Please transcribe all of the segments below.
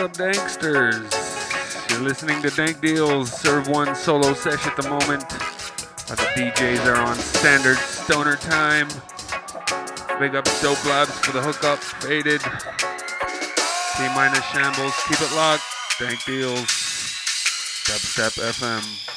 Up, Danksters? You're listening to Dank Deals, Serve One solo session at the moment. Uh, the DJs are on standard stoner time. Big up Dope Labs for the hookup, Faded. T minus Shambles, keep it locked. Dank Deals, Dubstep FM.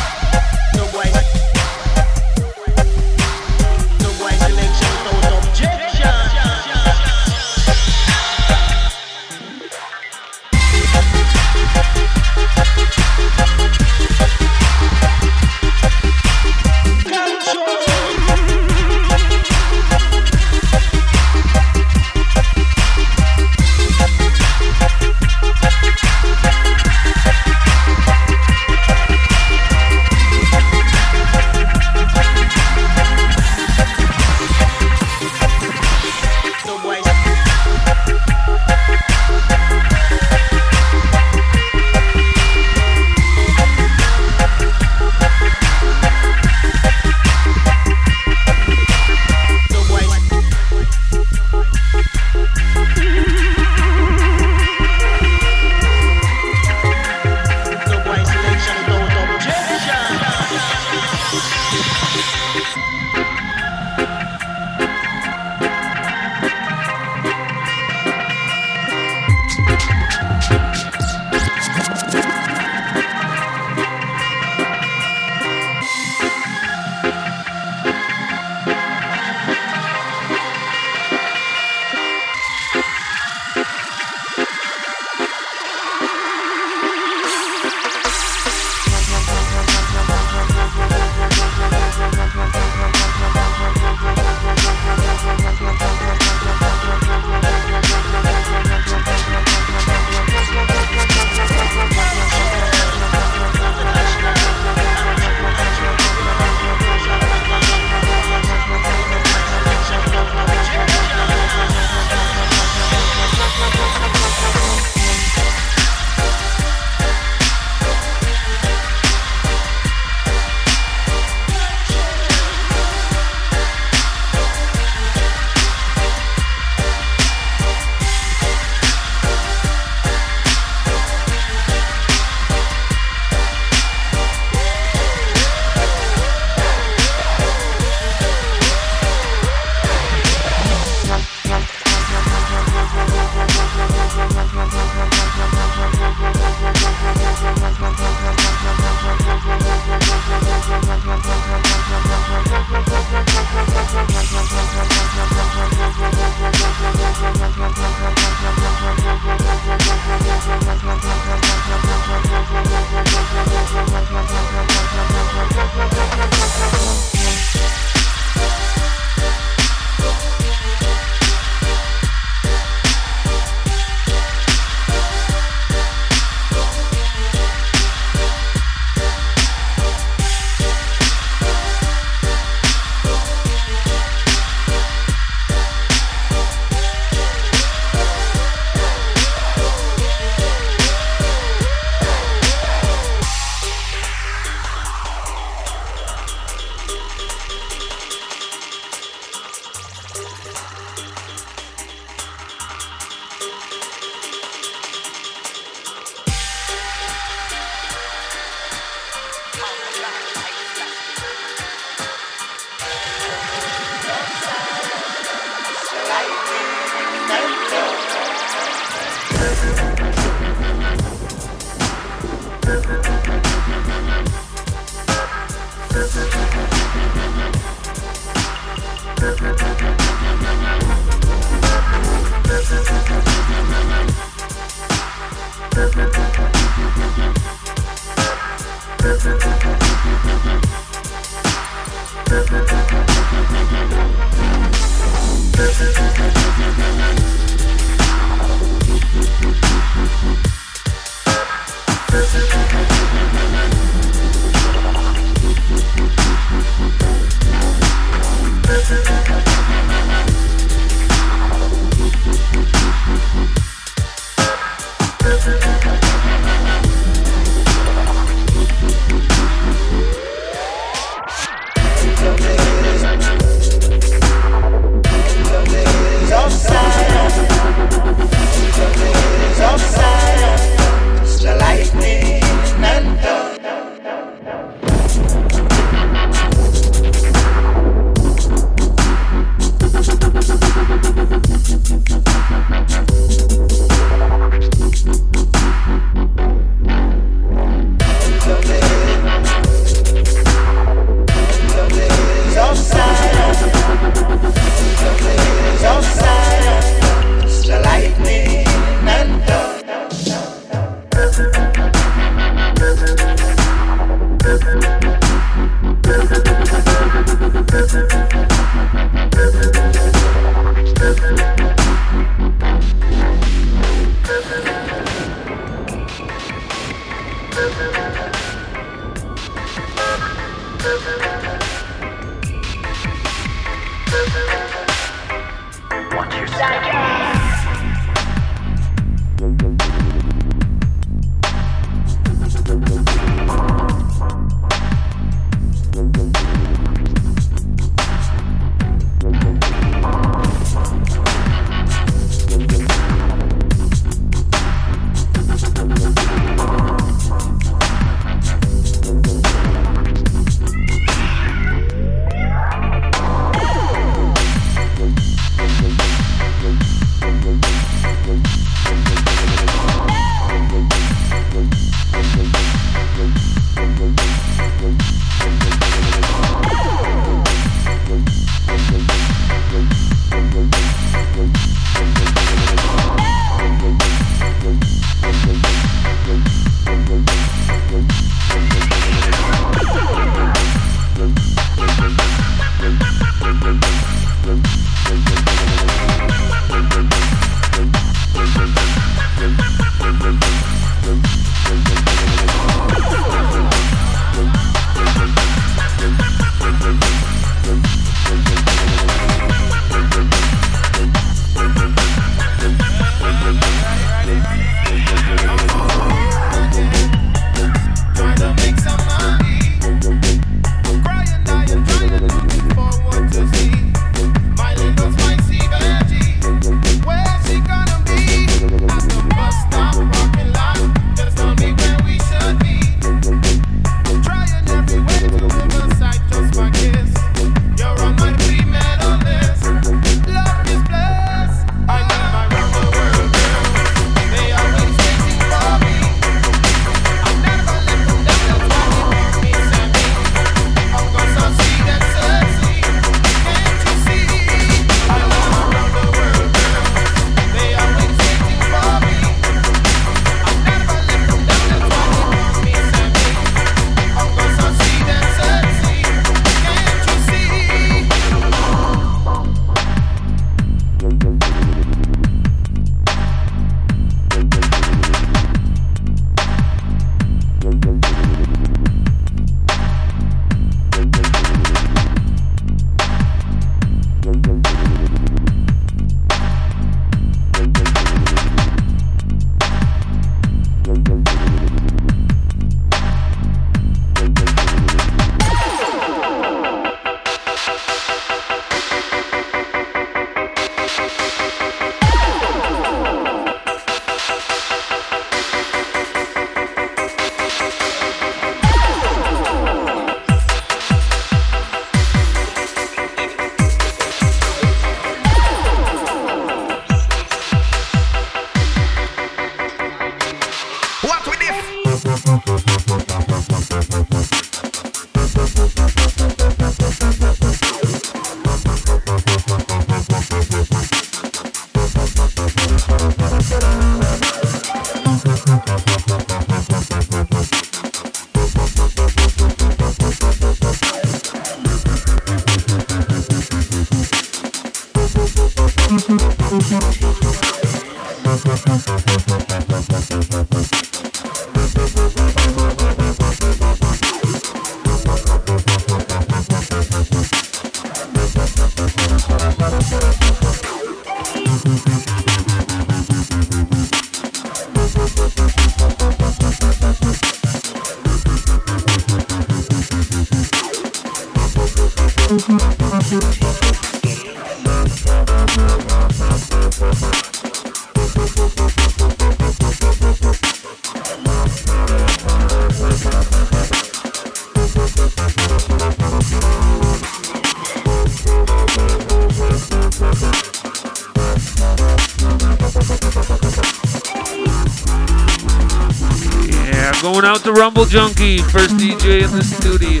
Junkie, first DJ in the studio.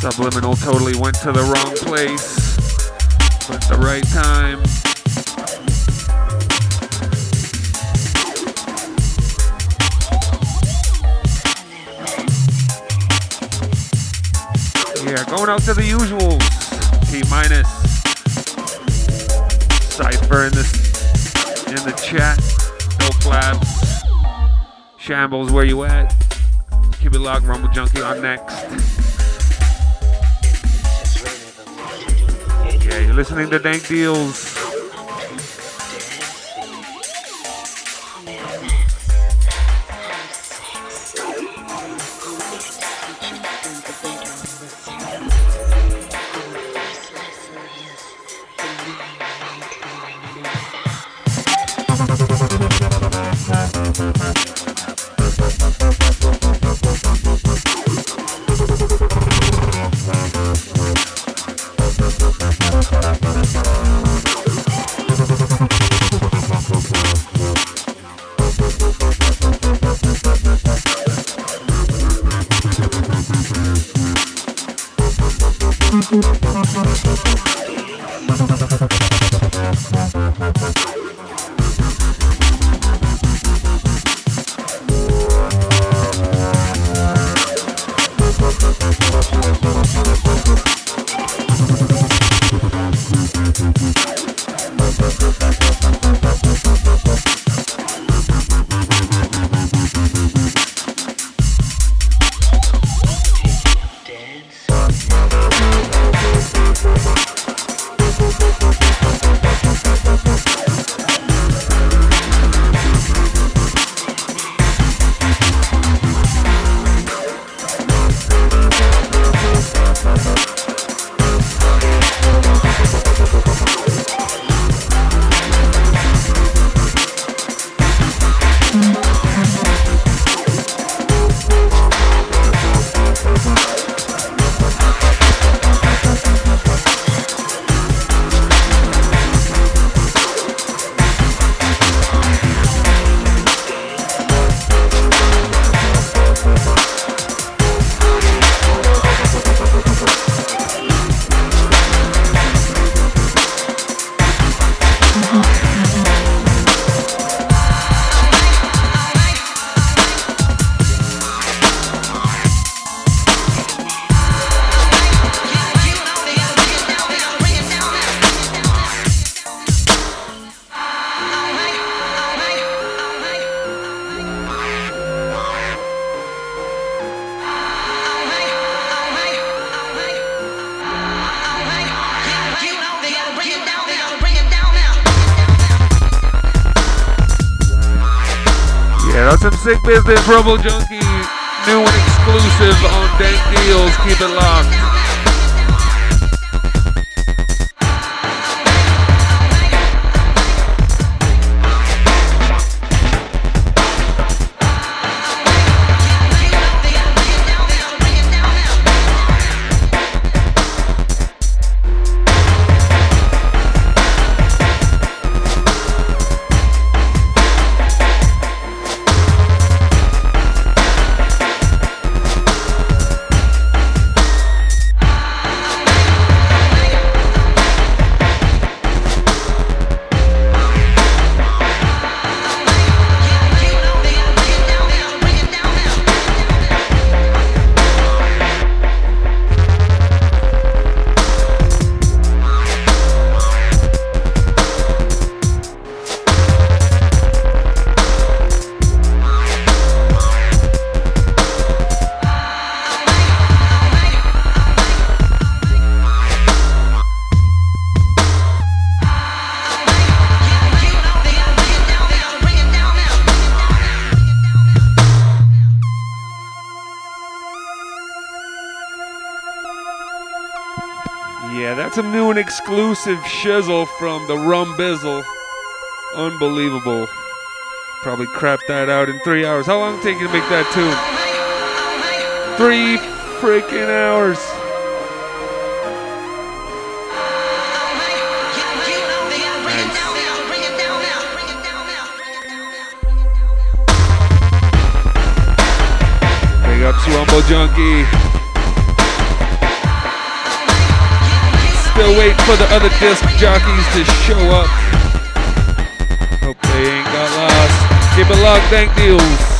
Subliminal totally went to the wrong place, but the right time. Yeah, going out to the usuals. T minus. Cypher in the in the chat. Shambles, where you at? Keep it locked, Rumble Junkie on next. Yeah, you're listening to Dank Deals. Sick Business Rumble Junkie, new and exclusive on Dank Deals. Keep it locked. Exclusive shizzle from the Rum Bizzle. Unbelievable. Probably crap that out in three hours. How long did it take you to make that tune? Three freaking hours. Big ups, Rumble Junkie. Still waiting for the other disc jockeys to show up. Hope they ain't got lost. Keep it locked, Dank Deals.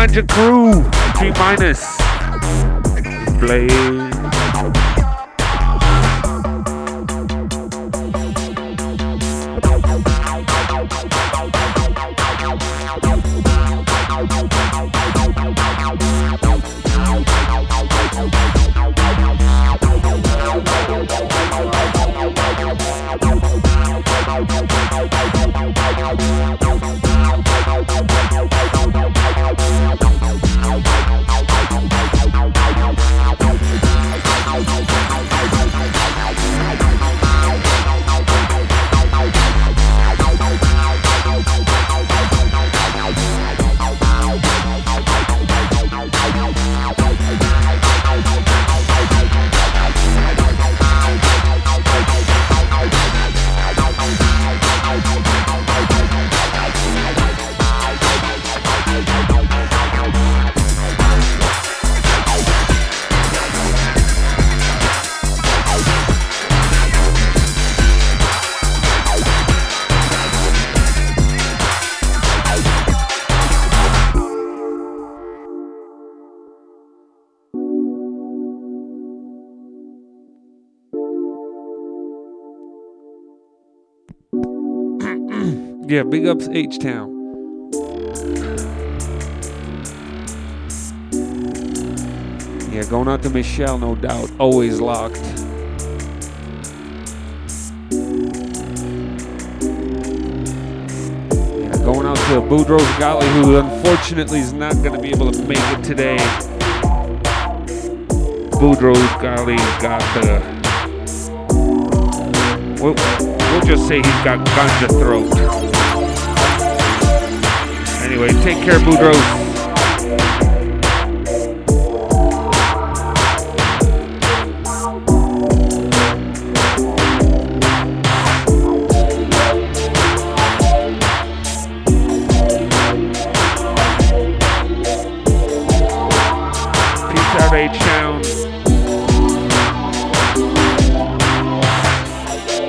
Ganja Crew, T minus. Blaze. Yeah, big ups H Town. Yeah, going out to Michelle, no doubt. Always locked. Yeah, going out to Boudros Gali, who unfortunately is not going to be able to make it today. Boudreaux's golly got the. We'll, we'll just say he's got ganja throat. Anyway, take care, Boudreaux.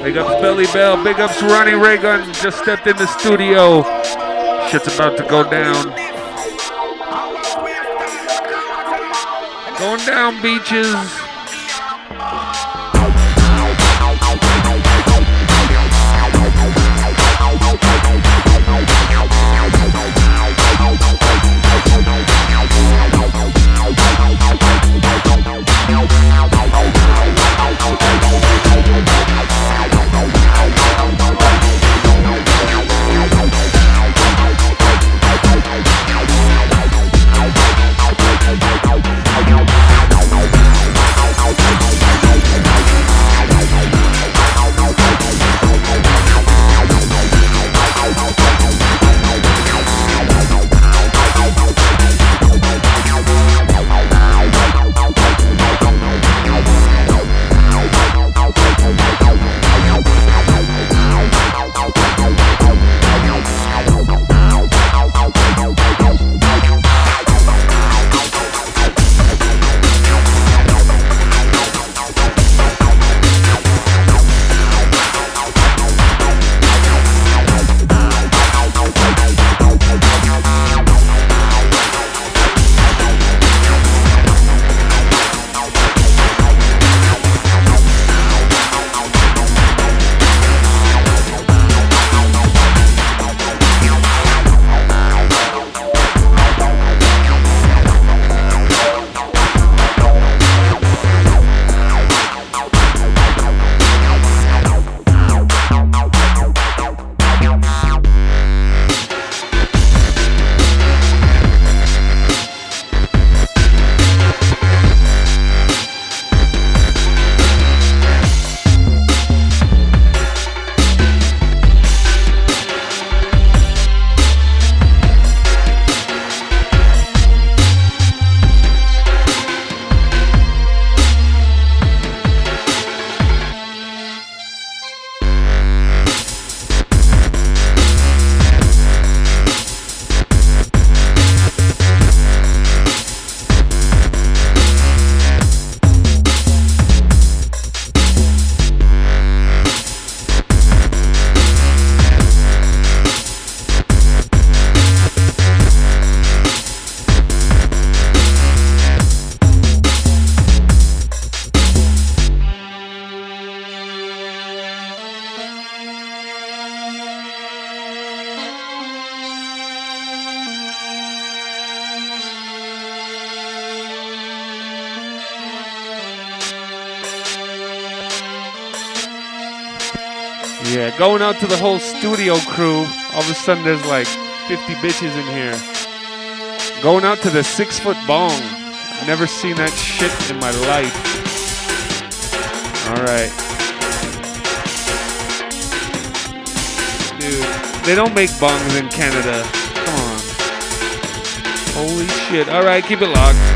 Big ups Billy Bell. Big ups Ronnie Raygun. Just stepped in the studio. Shit's about to go down. Going down, beaches. Going out to the whole studio crew. All of a sudden, there's like 50 bitches in here. Going out to the six foot bong. I've never seen that shit in my life. All right. Dude, they don't make bongs in Canada. Come on. Holy shit. All right, keep it locked.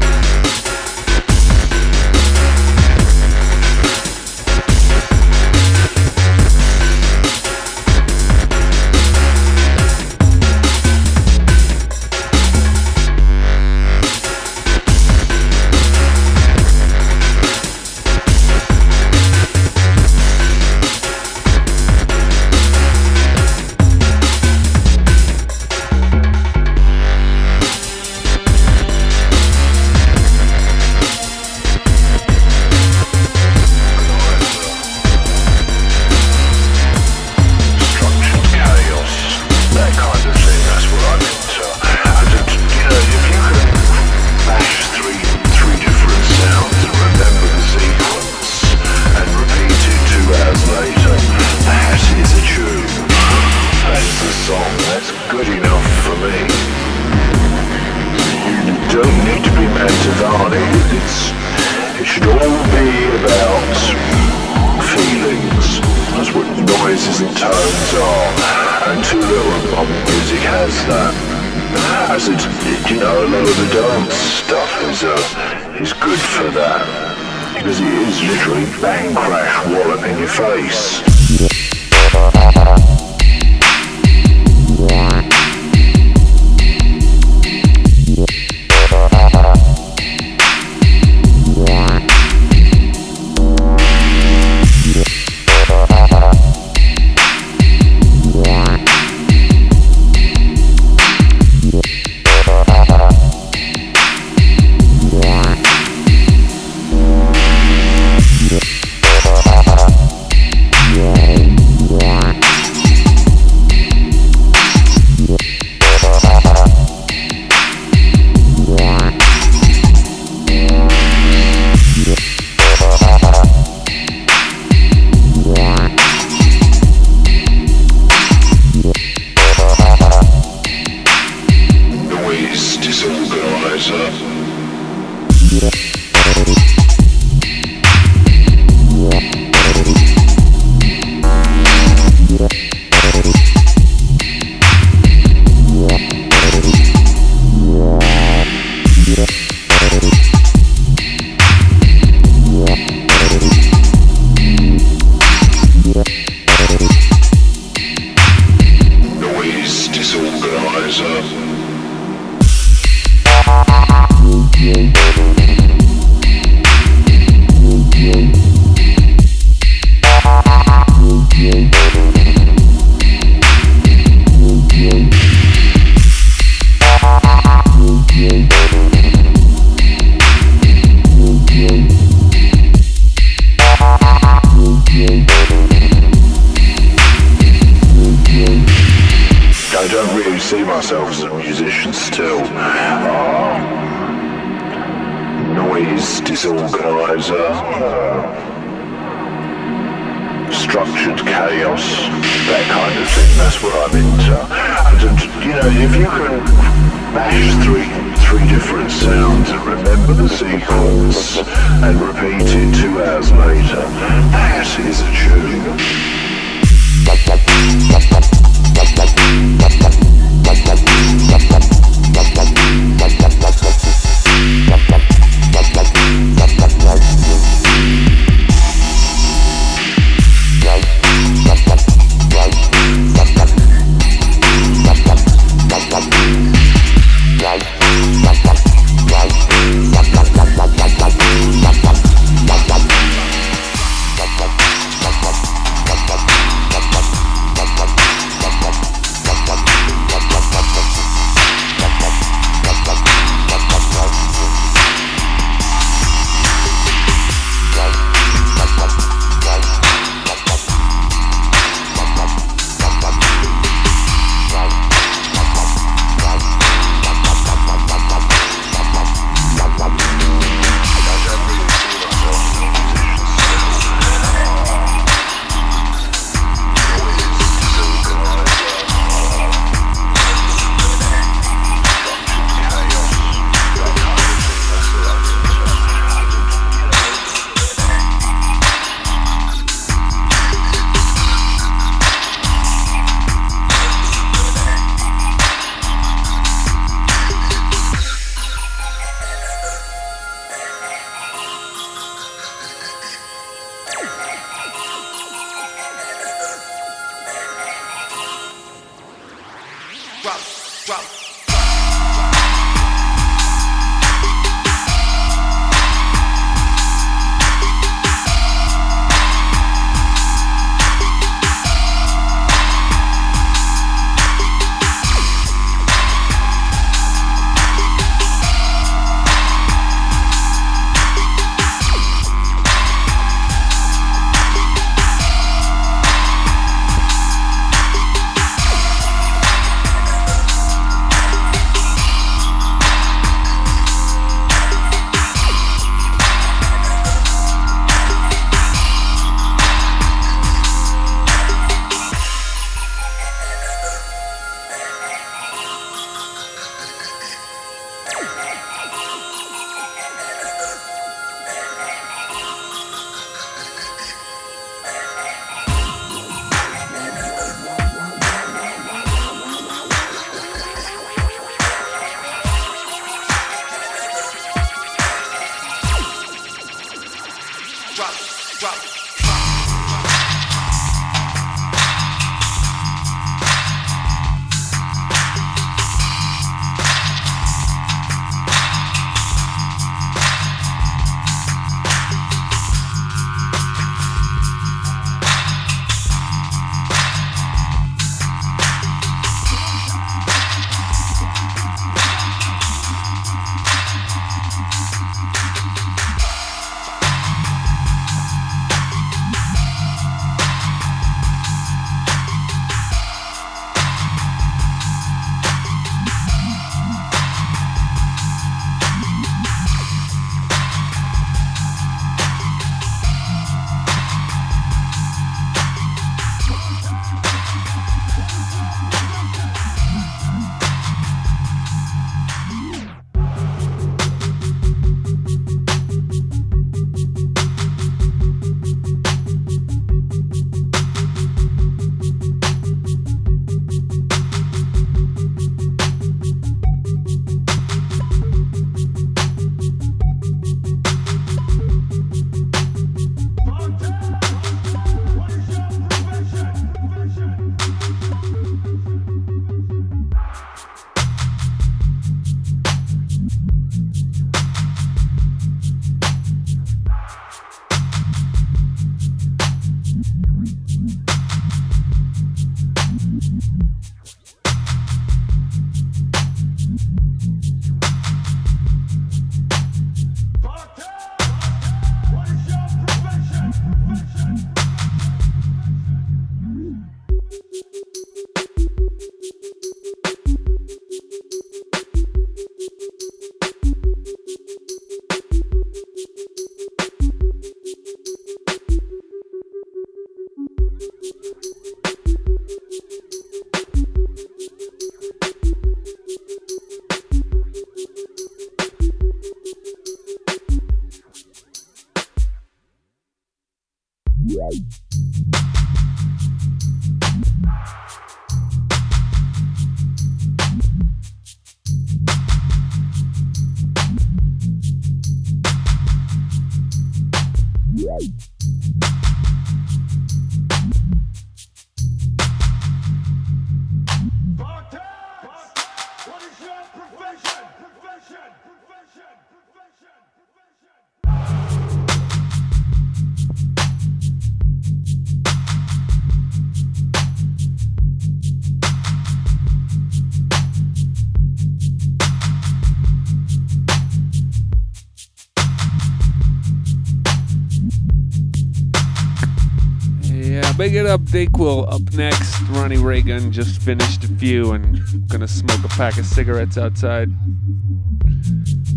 Big it up, Dayquil. Up next, Ronnie Reagan just finished a few and gonna smoke a pack of cigarettes outside.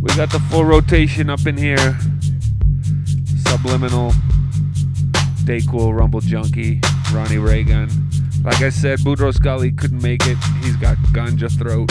We got the full rotation up in here. Subliminal, Dayquil, Rumble Junkie, Ronnie Reagan. Like I said, Boudreaux Gully couldn't make it. He's got ganja throat.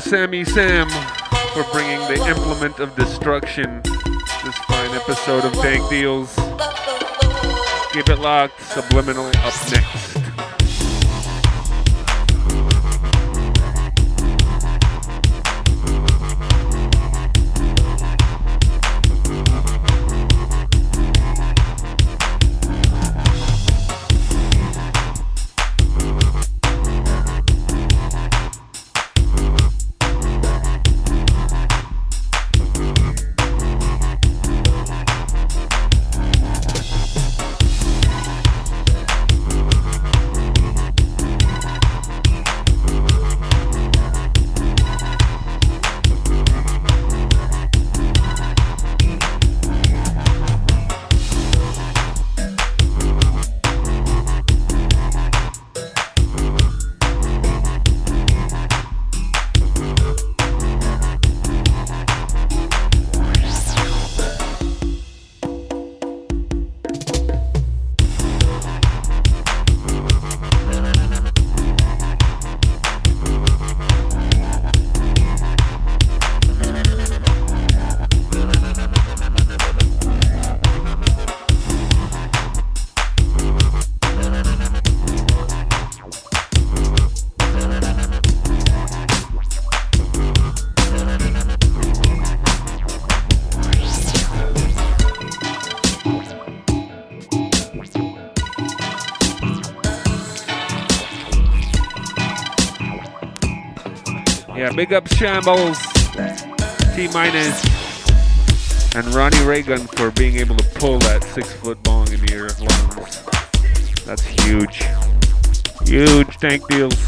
Sammy Sam for bringing the implement of destruction. This fine episode of Dank Deals. Keep it locked. Subliminal up next. Big up Shambles, T Minus, and Ronnie Reagan for being able to pull that six foot bong in your lungs. That's huge. Huge Dank Deals.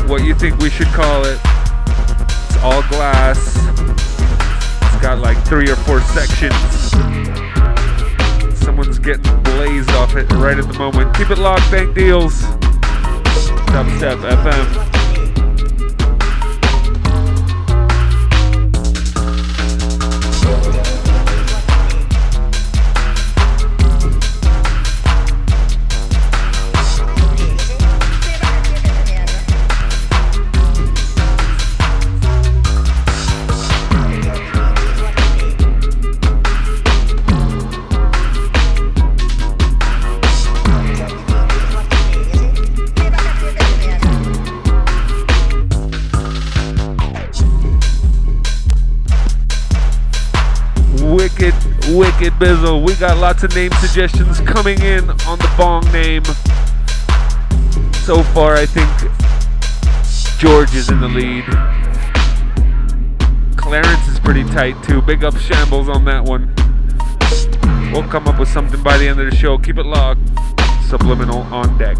what you think we should call it. It's all glass. It's got like three or four sections. Someone's getting blazed off it right at the moment. Keep it locked, Dank Deals. Dubstep FM. Got lots of name suggestions coming in on the bong name. So far, I think George is in the lead. Clarence is pretty tight too. Big up Shambles on that one. We'll come up with something by the end of the show. Keep it locked. Subliminal on deck.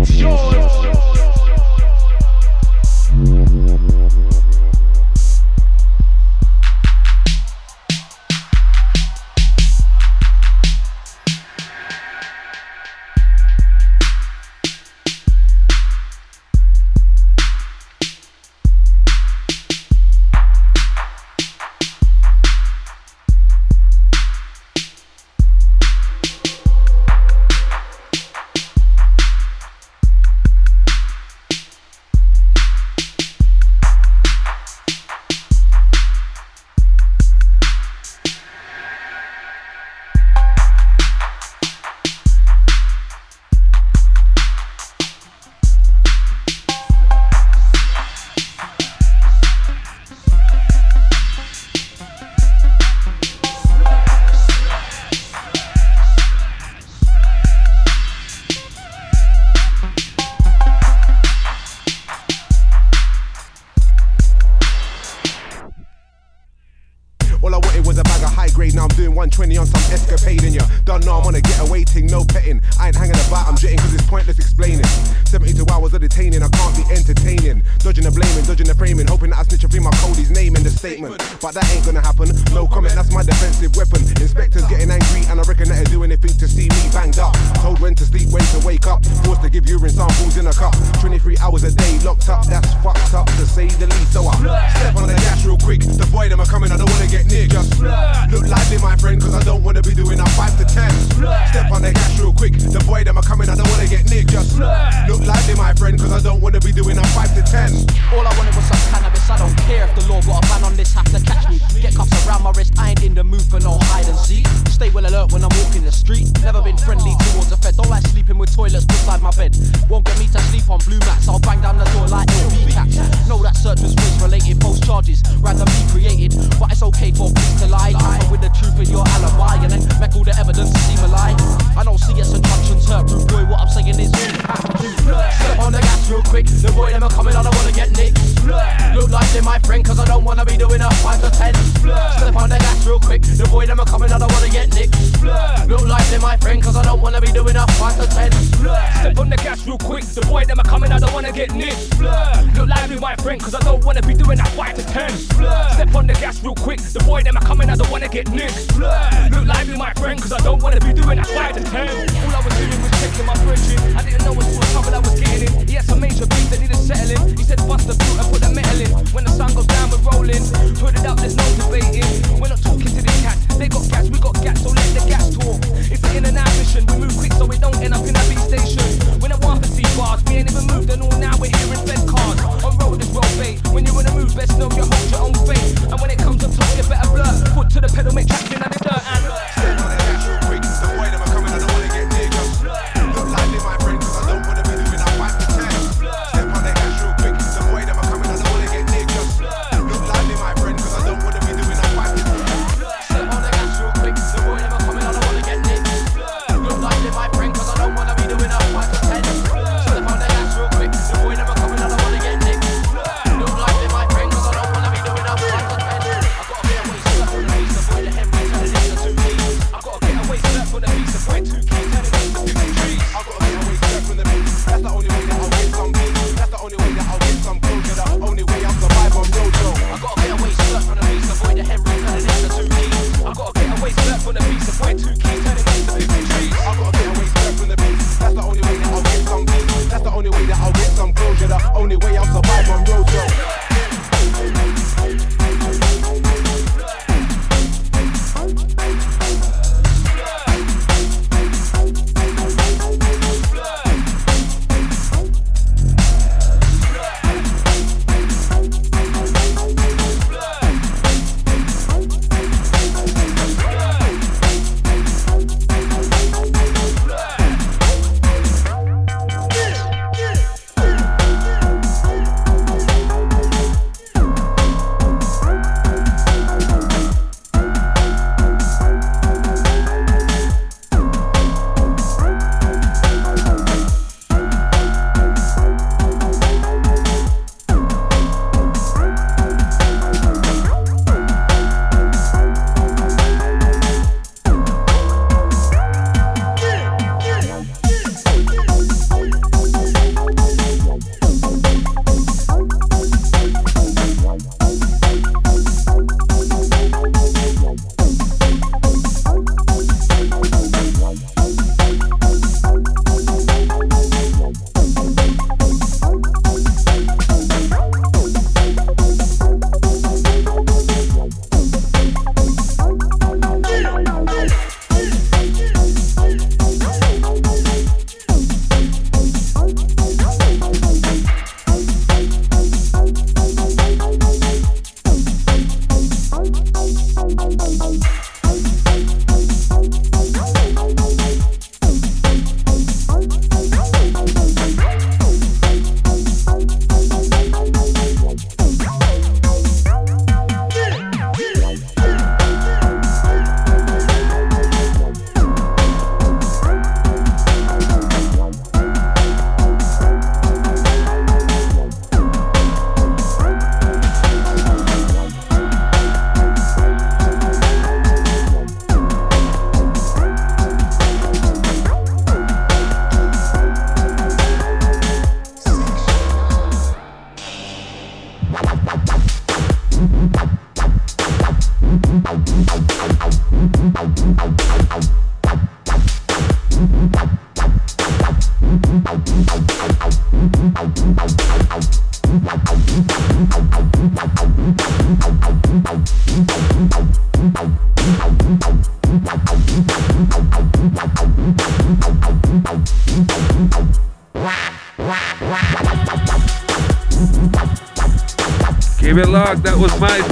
it's yours.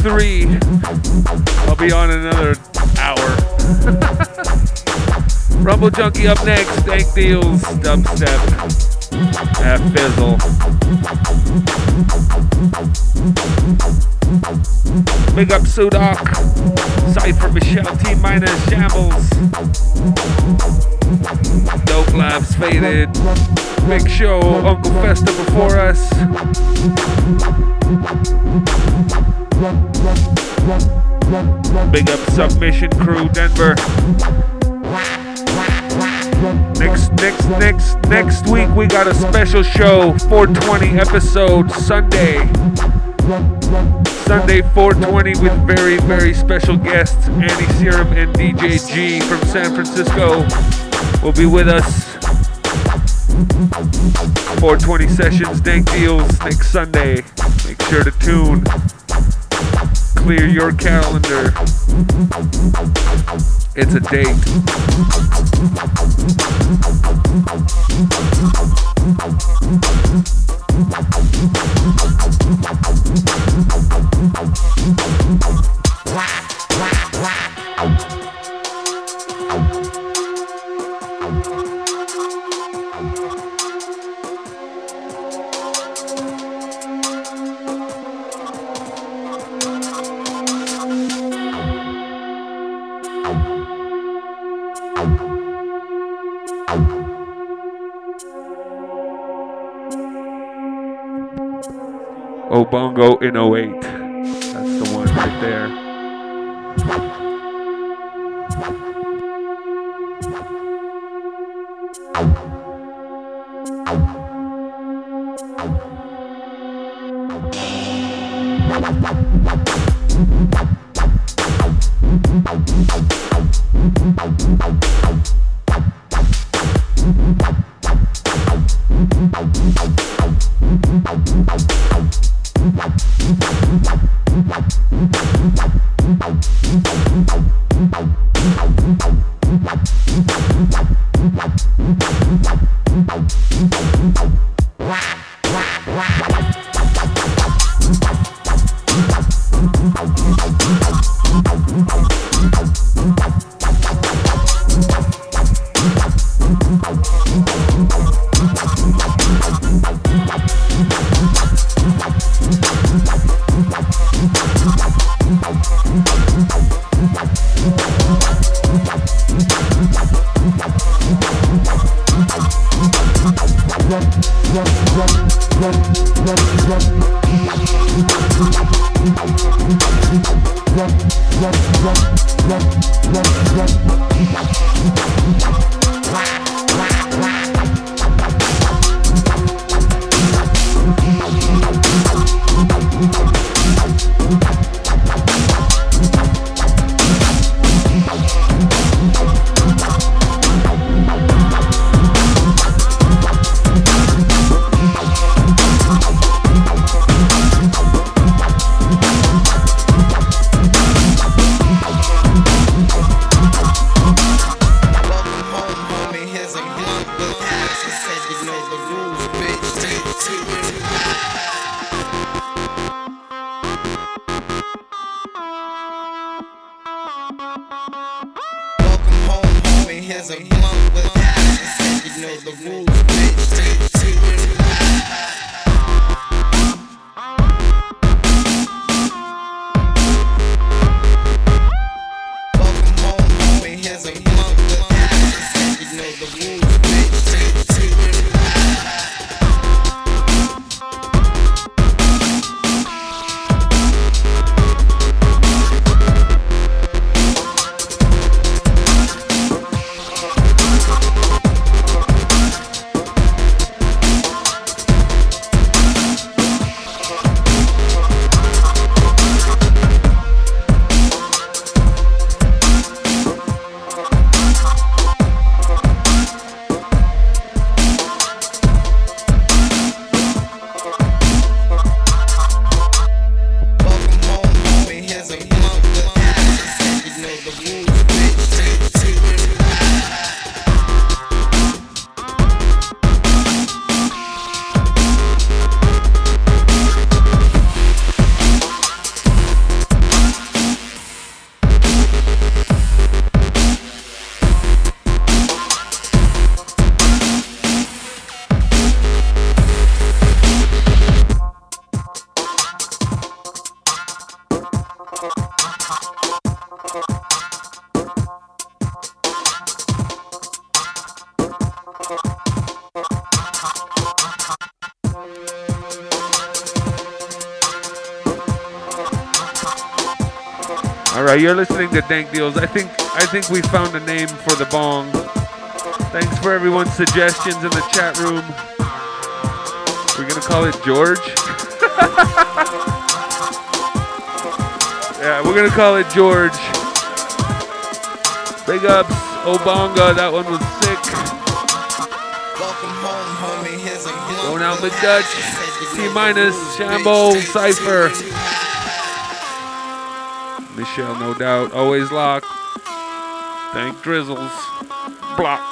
Three. I'll be on another hour. Rumble Junkie up next. Dank Deals, Dubstep, F Fizzle. Big up Sudoc. Cypher Michelle T minus Shambles. Dope Labs Faded. Big Show, Uncle Festa before us. Big up Submission Crew, Denver. Next, next, next, next week we got a special show, 420 episode Sunday. Sunday 420 with very, very special guests, Annie Serum and DJ G from San Francisco will be with us. 420 sessions, dank deals next Sunday. Make sure to tune. Clear your calendar. It's a date. Obongo to Dank Deals. I think I think we found a name for the bong. Thanks for everyone's suggestions in the chat room. We're gonna call it George. yeah, we're gonna call it George. Big ups, Obonga. That one was sick. Welcome home, Going out with Dutch. T minus, Shambo, Cypher. Michelle, no doubt. Always locked. Thank Drizzles. Block.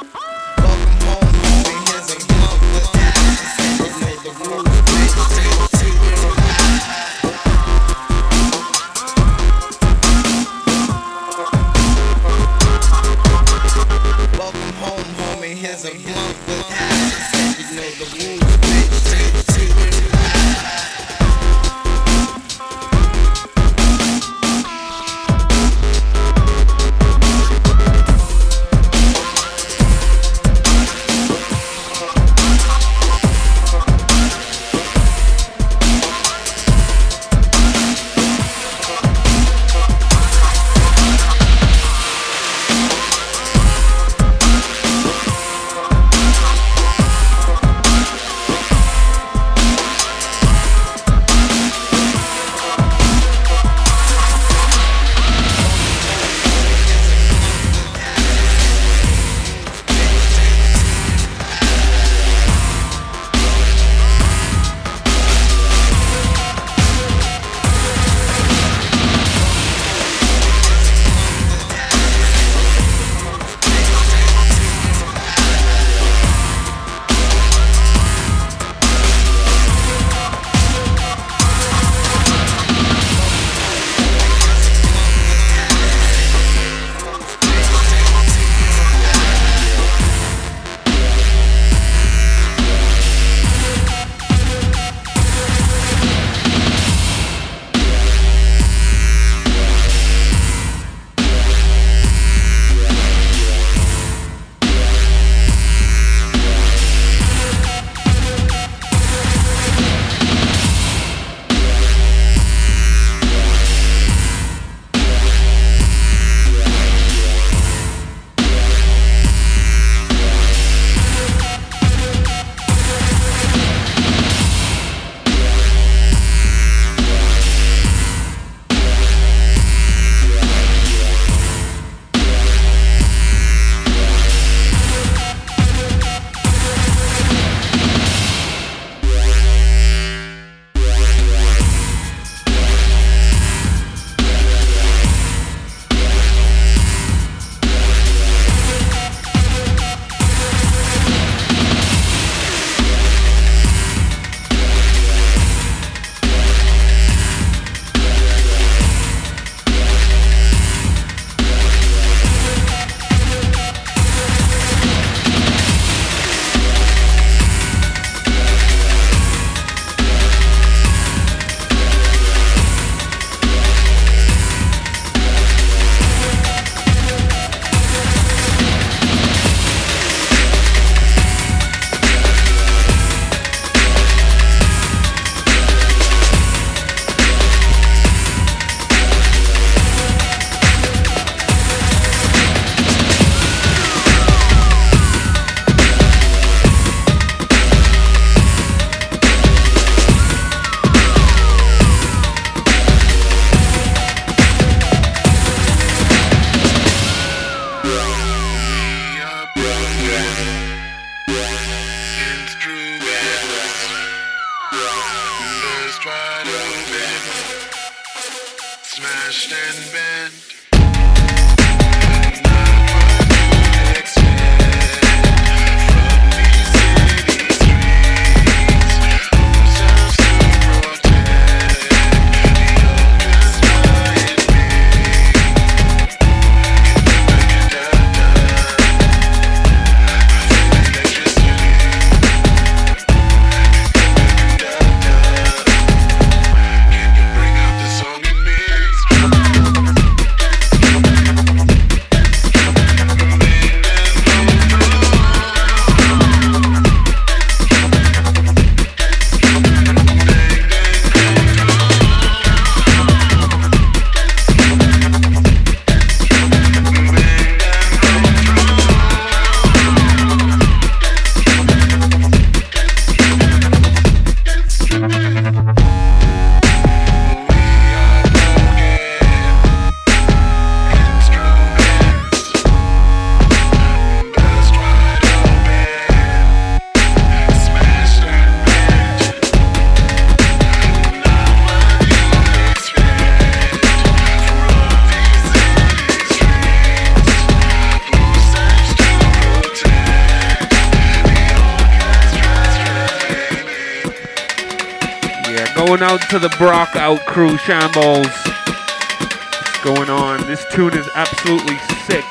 To the Brock Out crew, Shambles. What's going on? This tune is absolutely sick.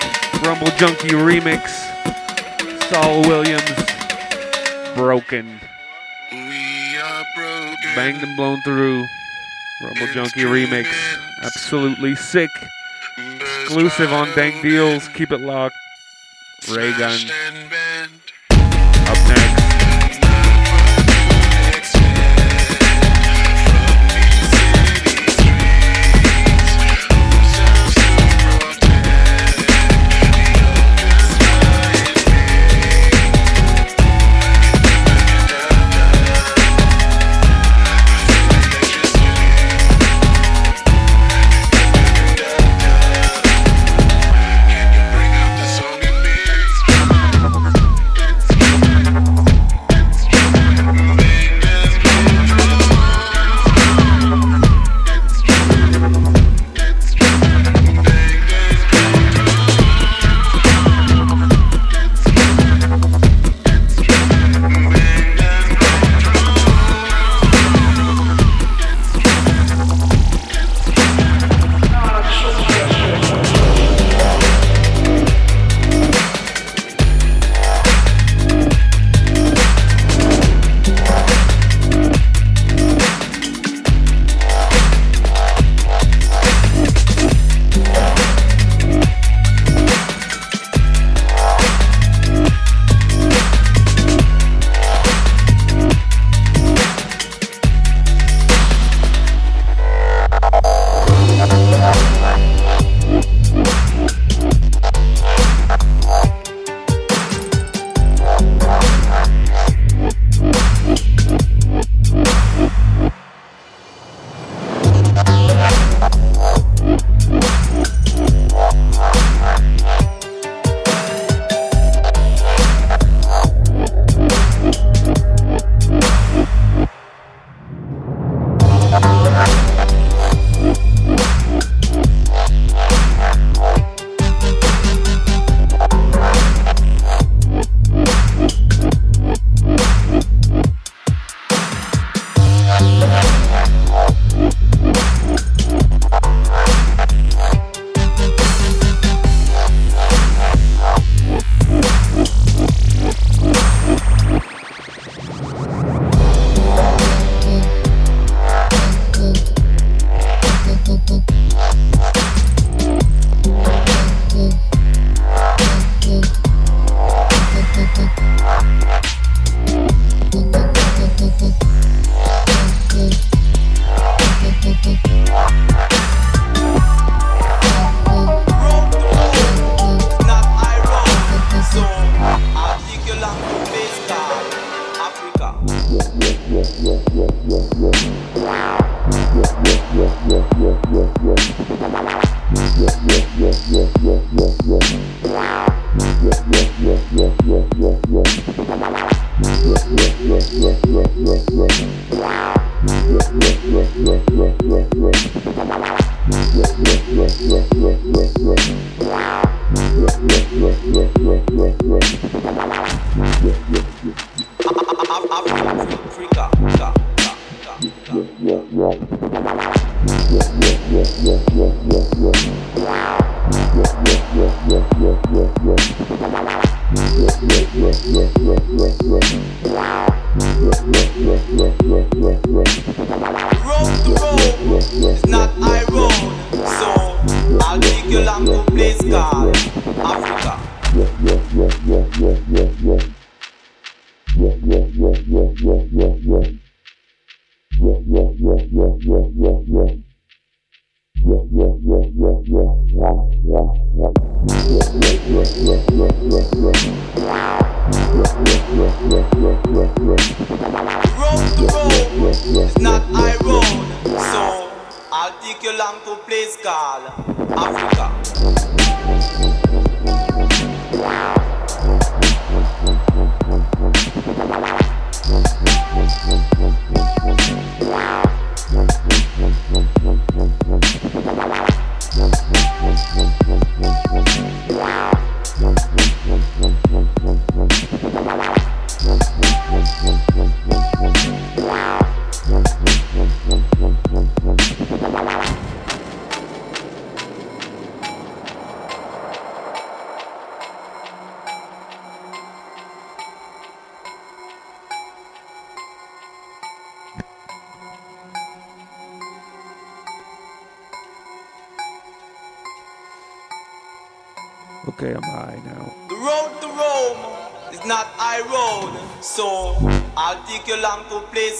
Rumble Junkie remix. Saul Williams. Broken. Banged and blown through. Rumble Junkie remix. Absolutely sick. Exclusive on Dank Deals. Keep it locked. Ray Gun.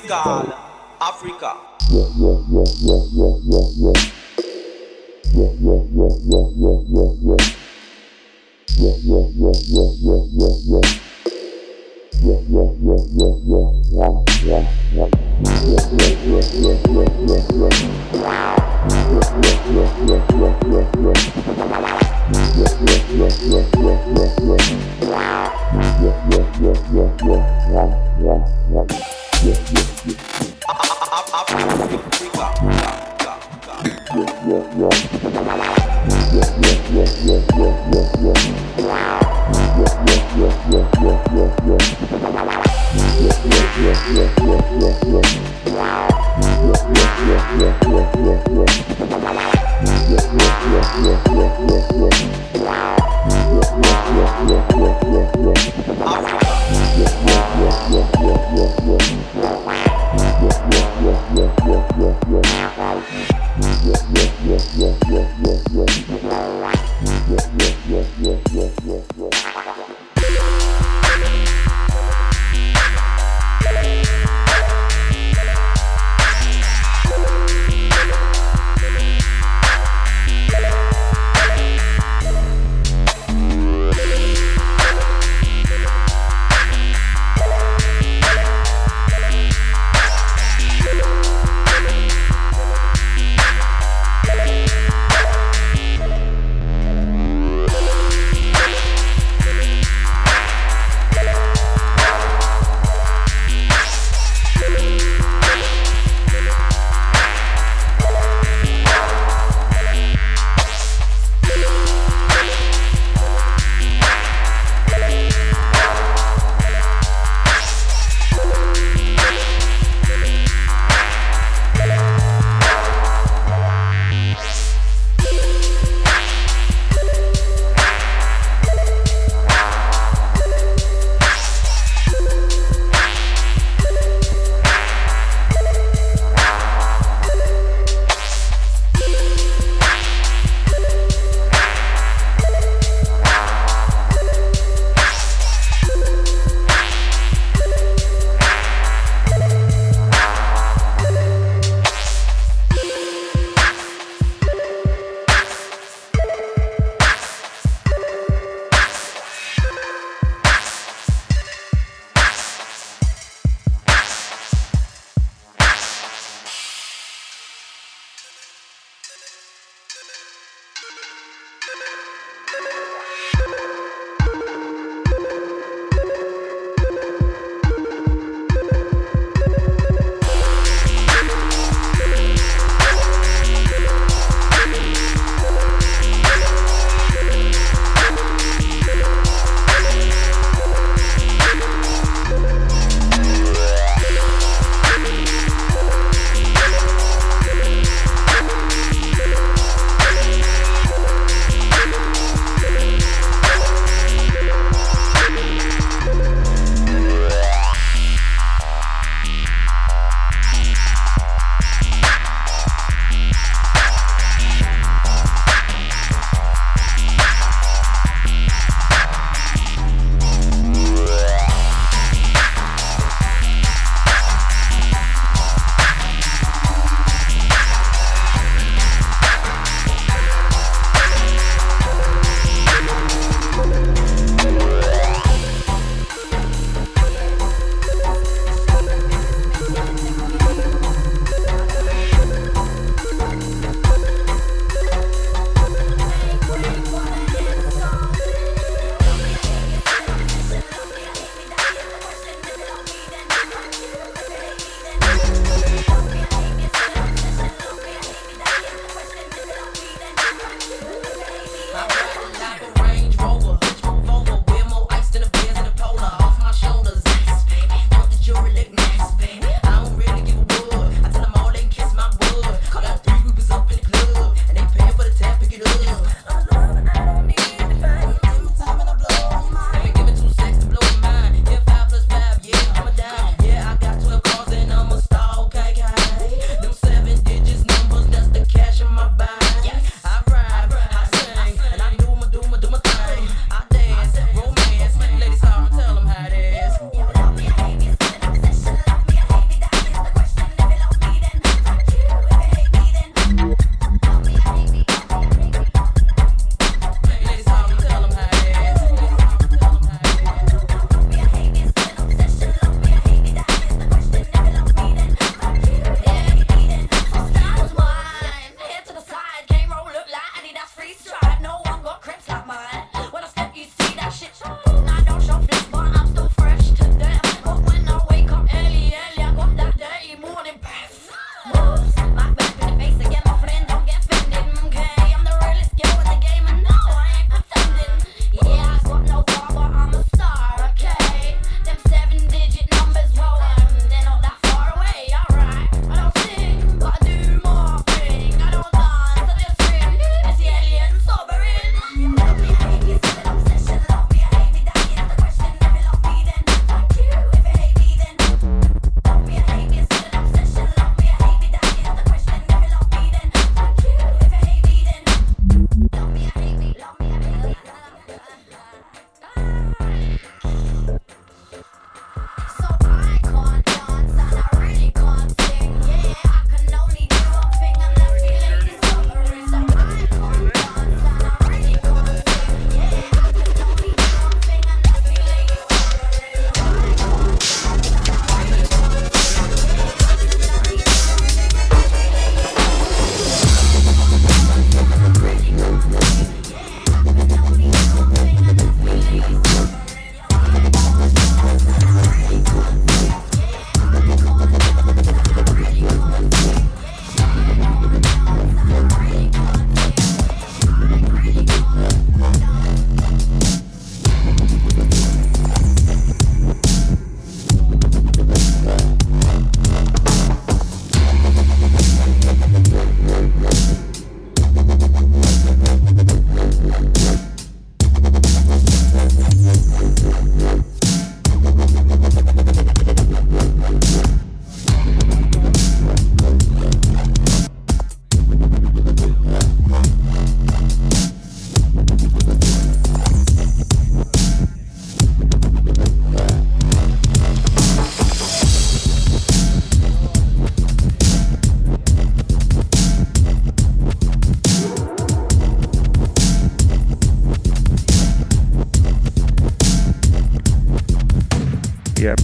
To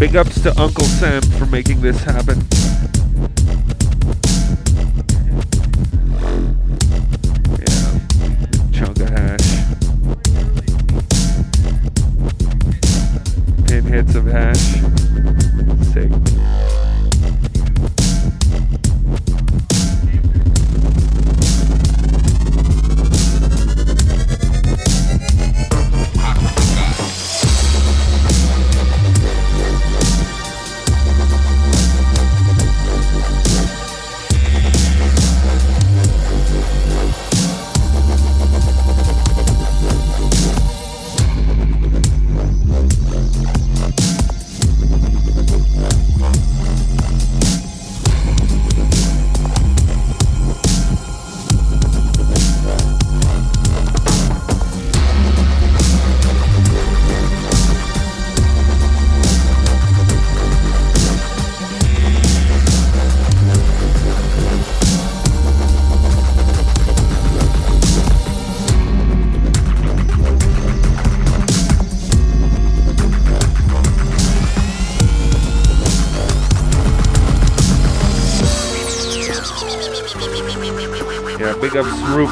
big ups to Uncle Sam for making this happen.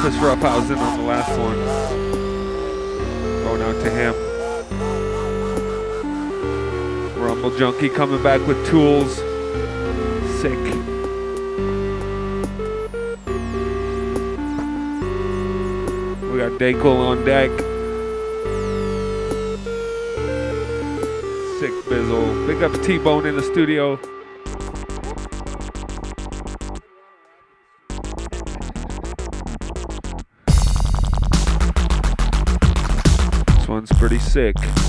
Rufus Roughhousing on the last one. Oh, Going out to him. Rumble Junkie coming back with tools. Sick. We got Dayquil on deck. Sick Bizzle. Big up T-Bone in the studio. Sick.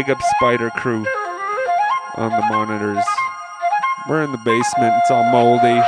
Big up Spider Crew on the monitors. We're in the basement. It's all moldy.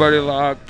body lock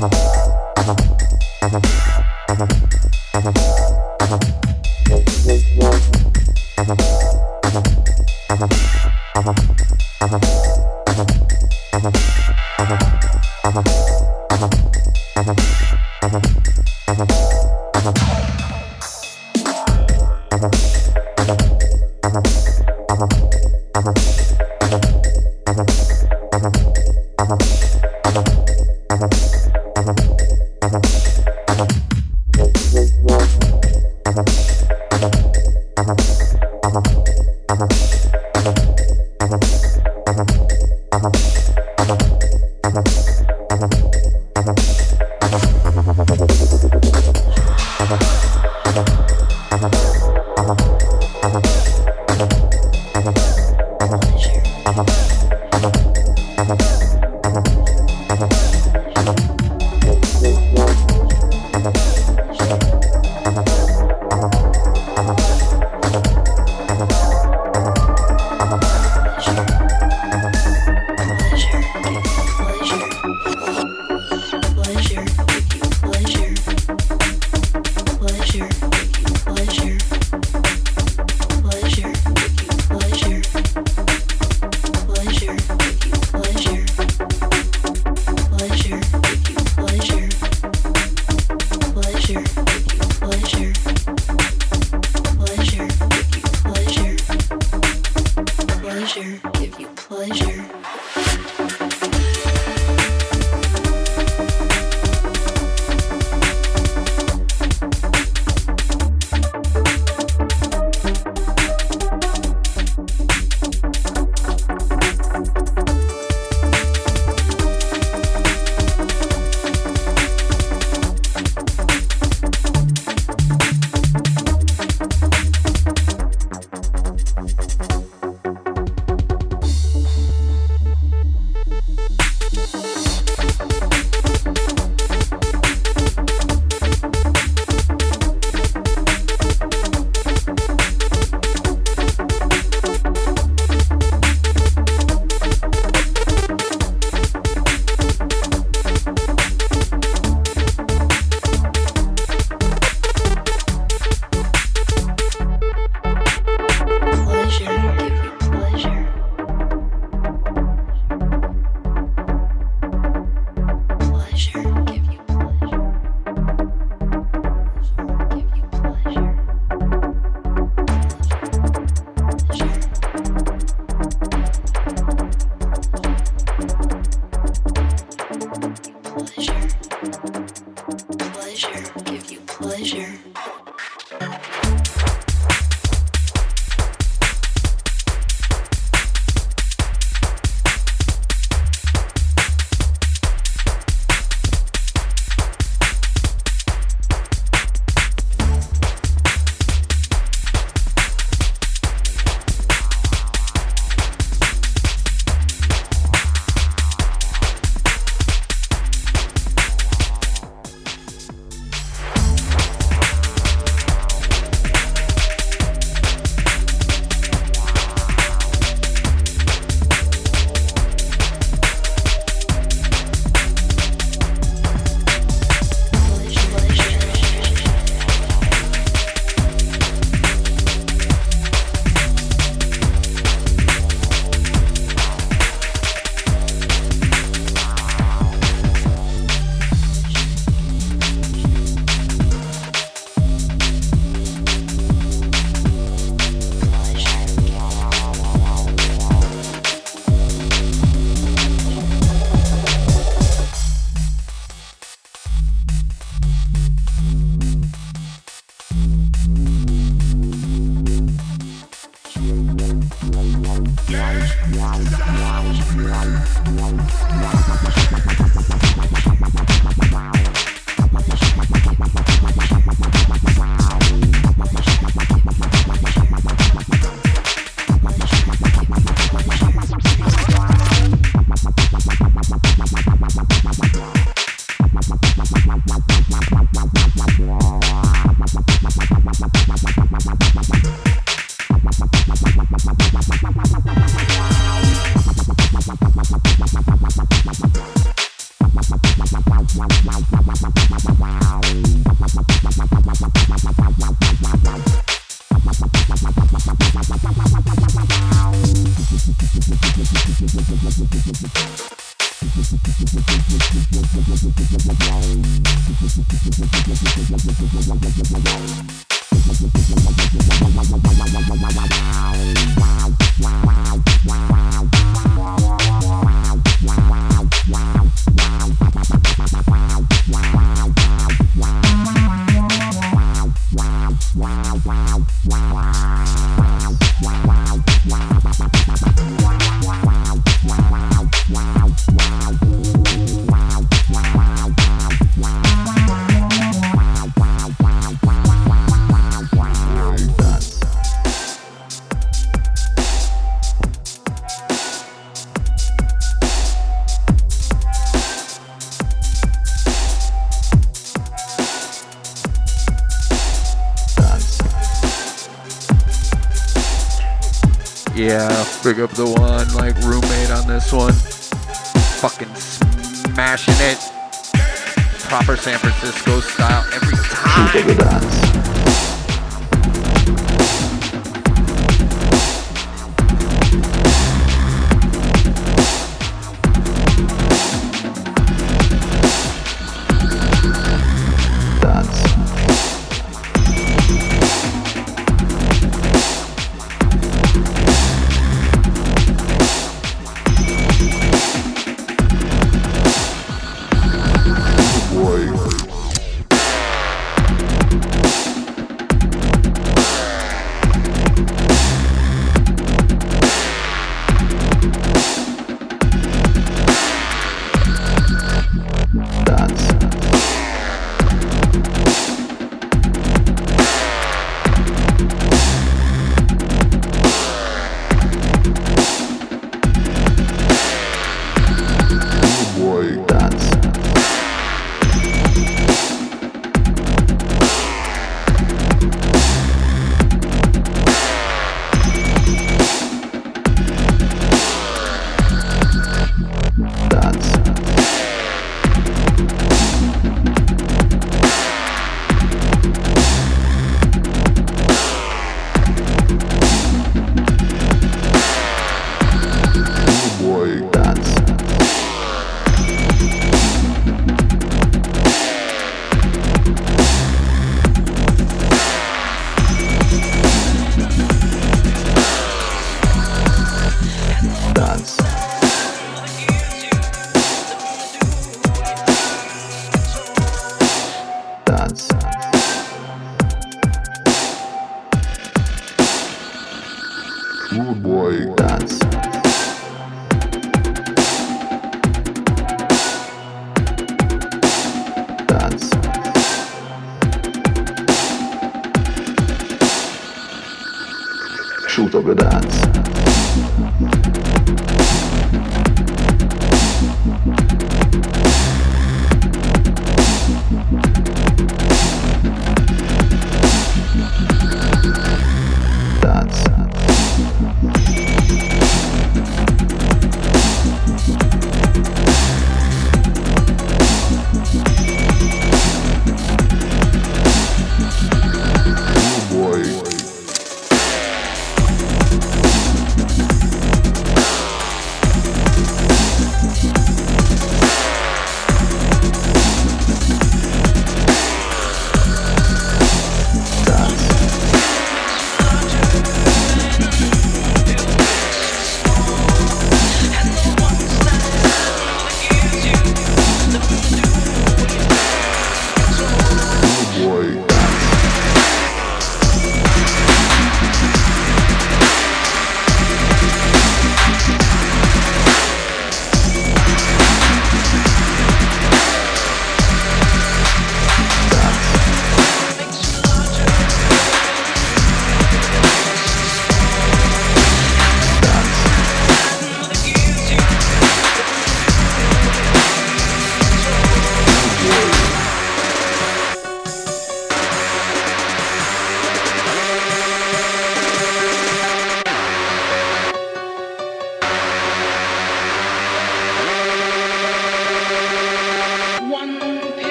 Ajá. Ajá. Ajá. Wow. Big up the one, like roommate on this one. Fucking smashing it. Proper San Francisco style every time.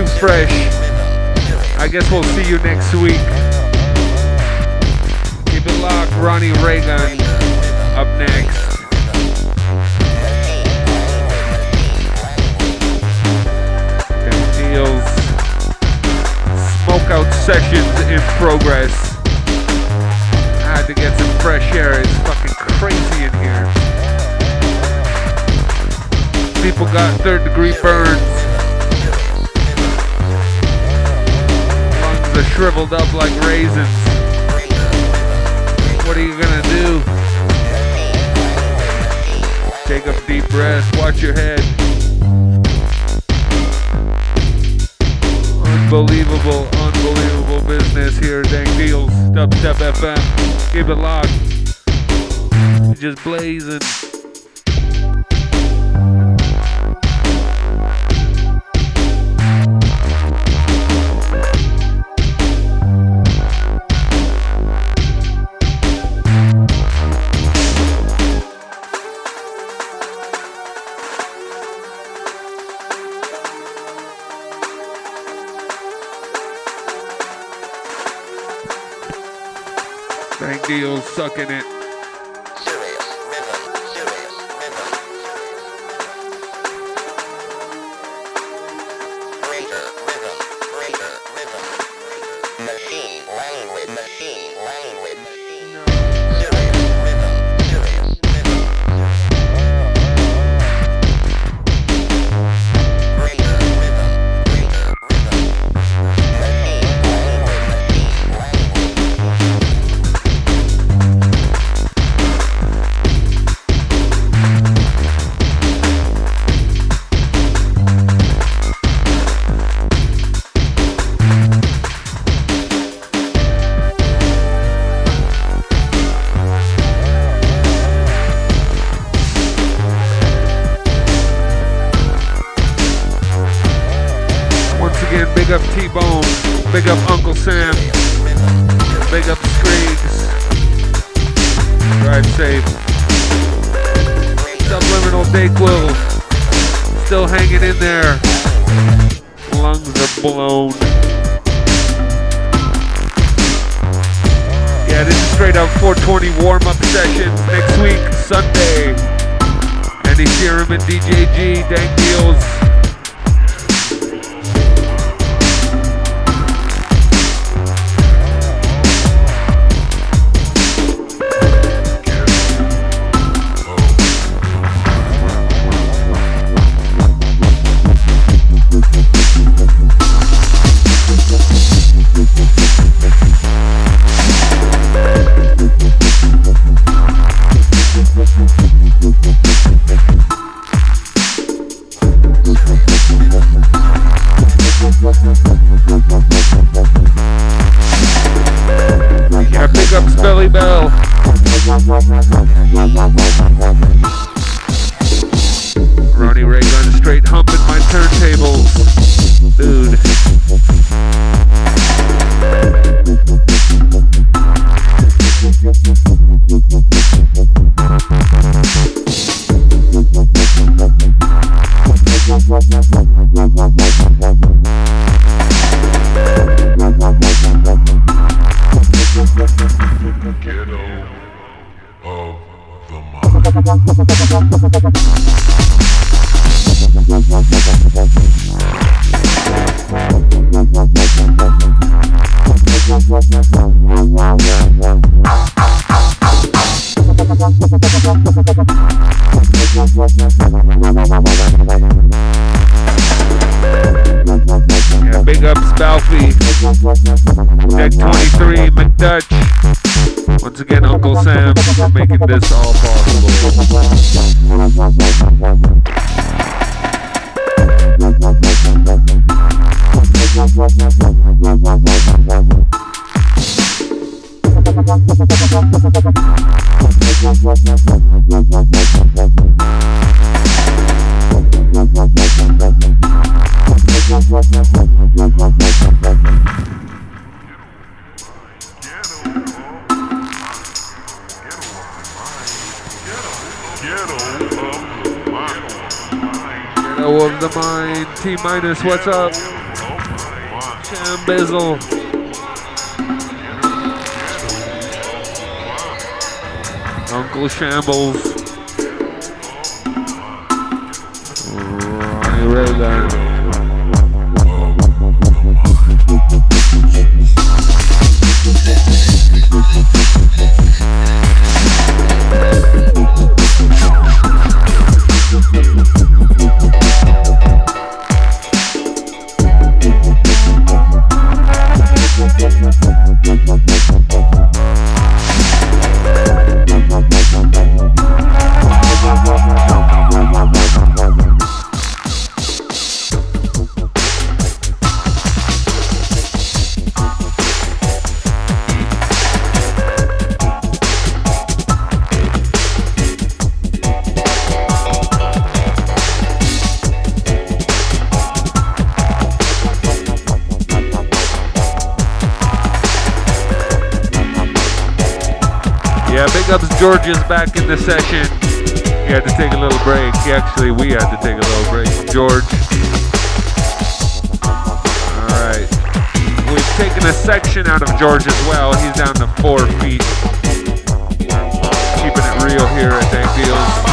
Too Fresh. I guess we'll see you next week. What's up? Back in the session. He had to take a little break. Actually, we had to take a little break George. Alright. We've taken a section out of George as well. He's down to four feet. Keeping it real here at Dank Deals.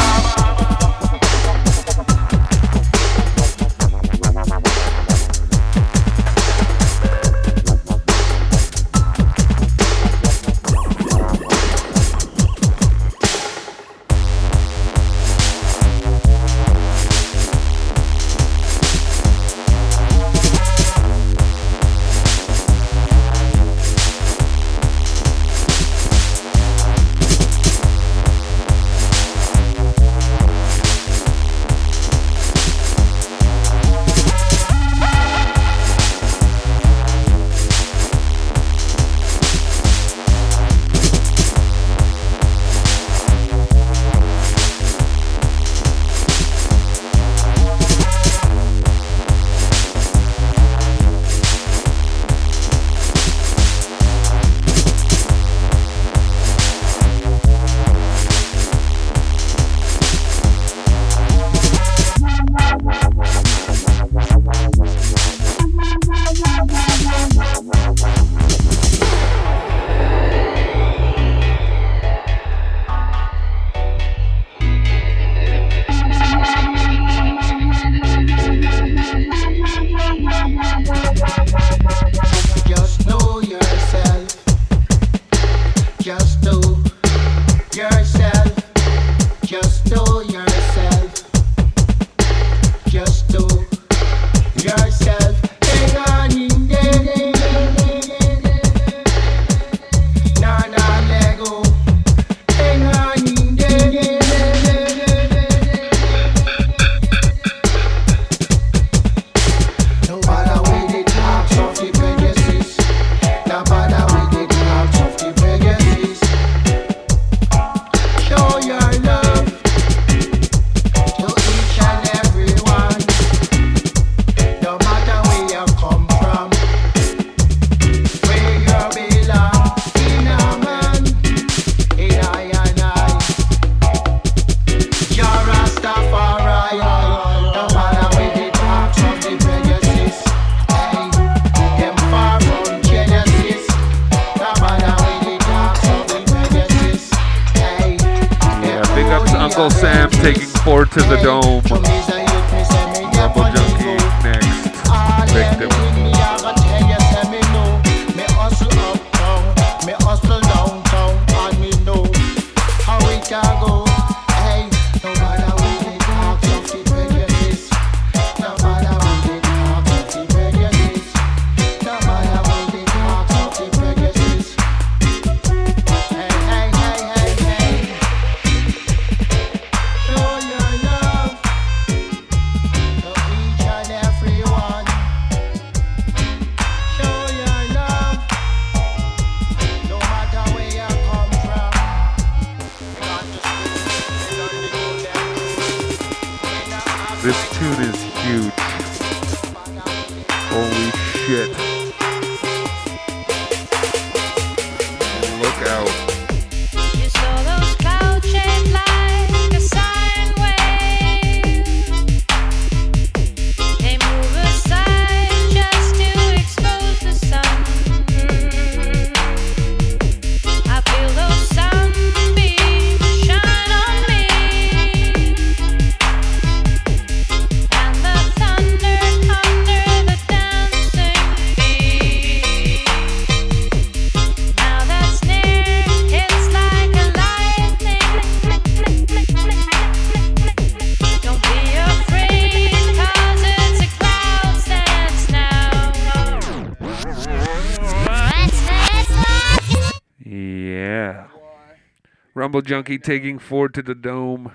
Taking Ford to the dome,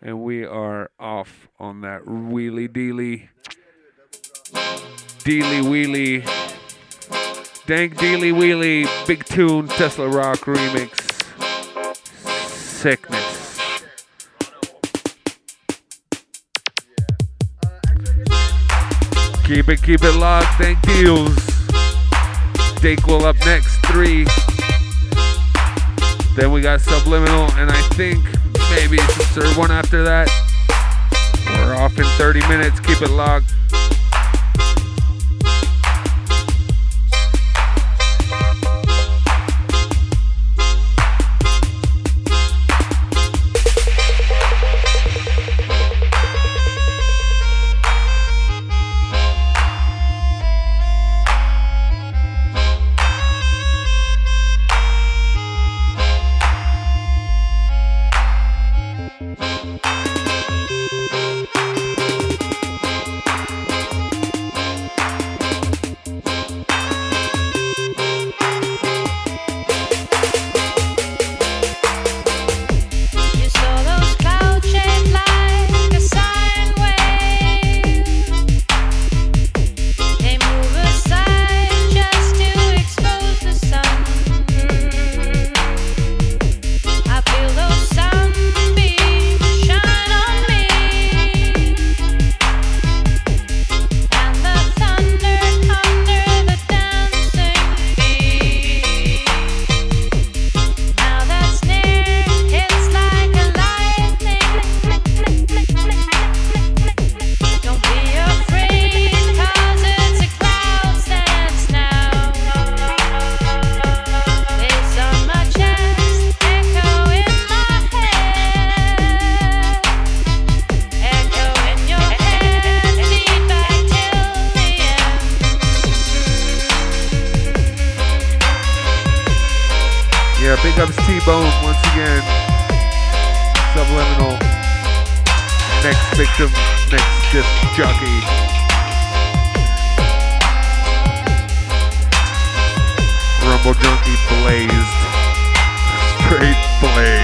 and we are off on that wheelie dealy, dealy wheelie, dank dealy wheelie, big tune Tesla Rock remix, sickness. Keep it, keep it locked. Dank Deals. Dake will up next. Three. Then we got Subliminal, and I think maybe it's the third one after that. We're off in 30 minutes. Keep it locked. faithfully.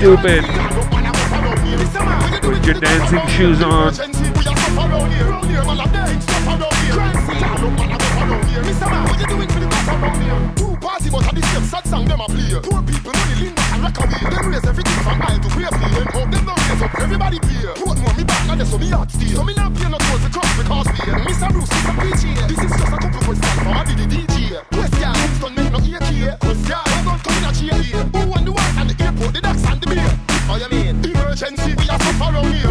stupid. Put your dancing shoes on. Put me back and so me So me not no cross because Mr. Bruce is a This is just a couple expensive, we are suffer around here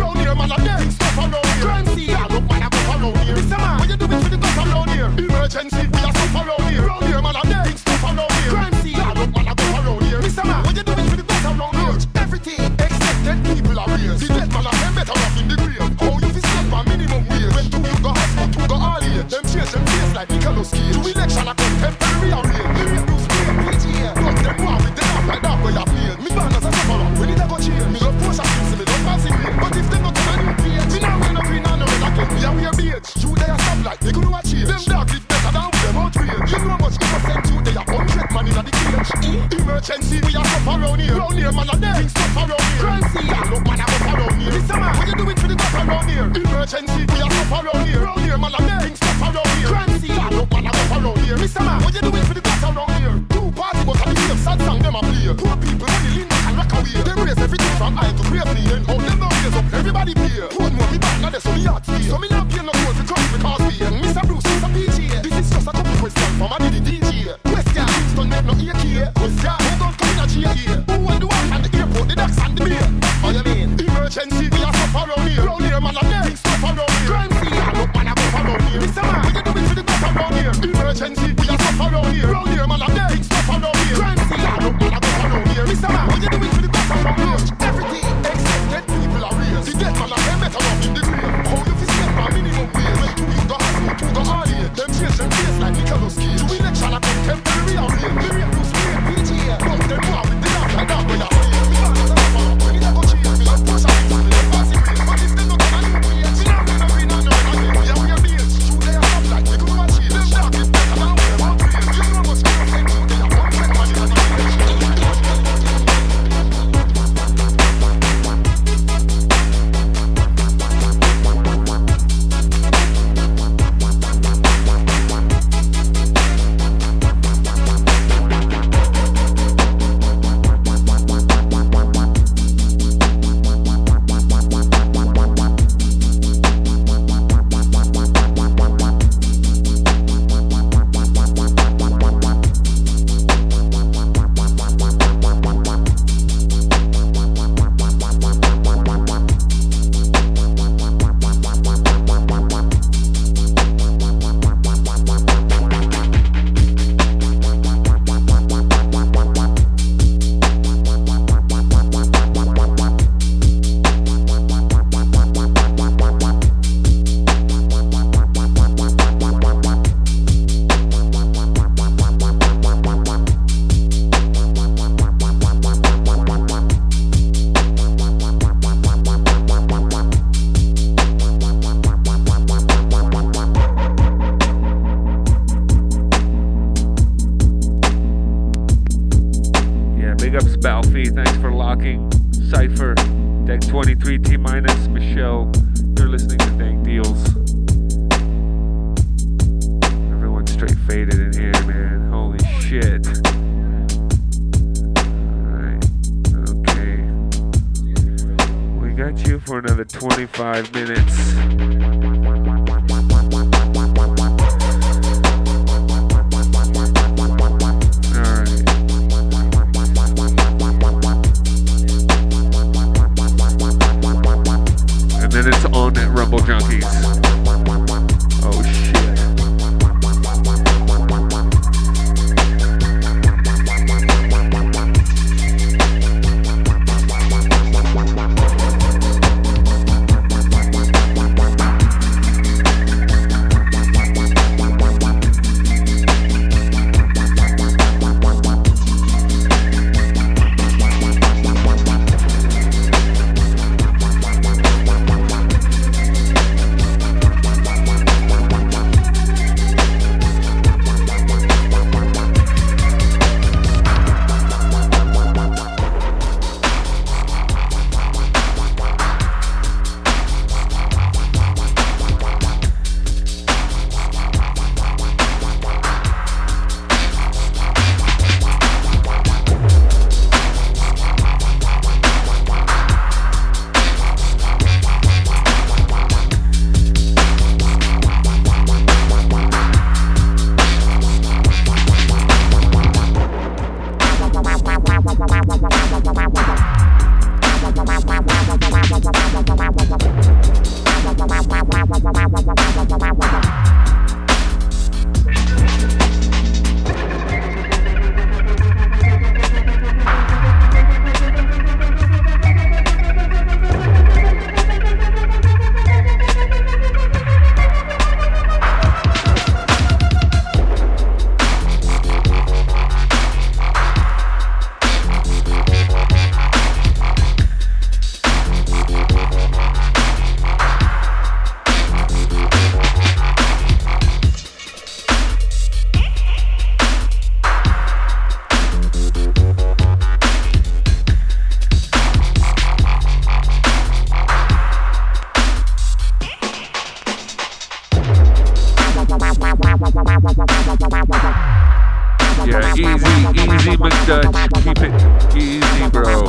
Yeah, easy, easy, McDutch. Keep it easy, bro.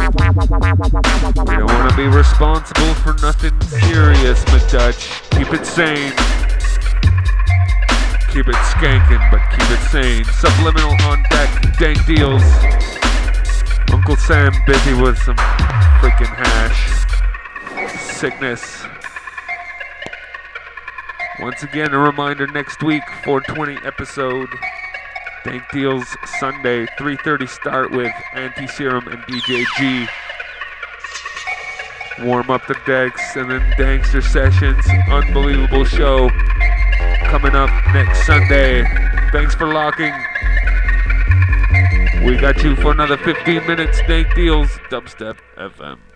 Don't want to be responsible for nothing serious, McDutch. Keep it sane. Keep it skanking, but keep it sane. Subliminal on deck, dank deals. Uncle Sam busy with some freaking hash. Sickness. Once again, a reminder next week, 420 episode. Dank Deals Sunday, 3.30 start with Anti-Serum and DJ G. Warm up the decks and then Dankster Sessions. Unbelievable show coming up next Sunday. Thanks for locking. We got you for another 15 minutes. Dank Deals, Dubstep FM.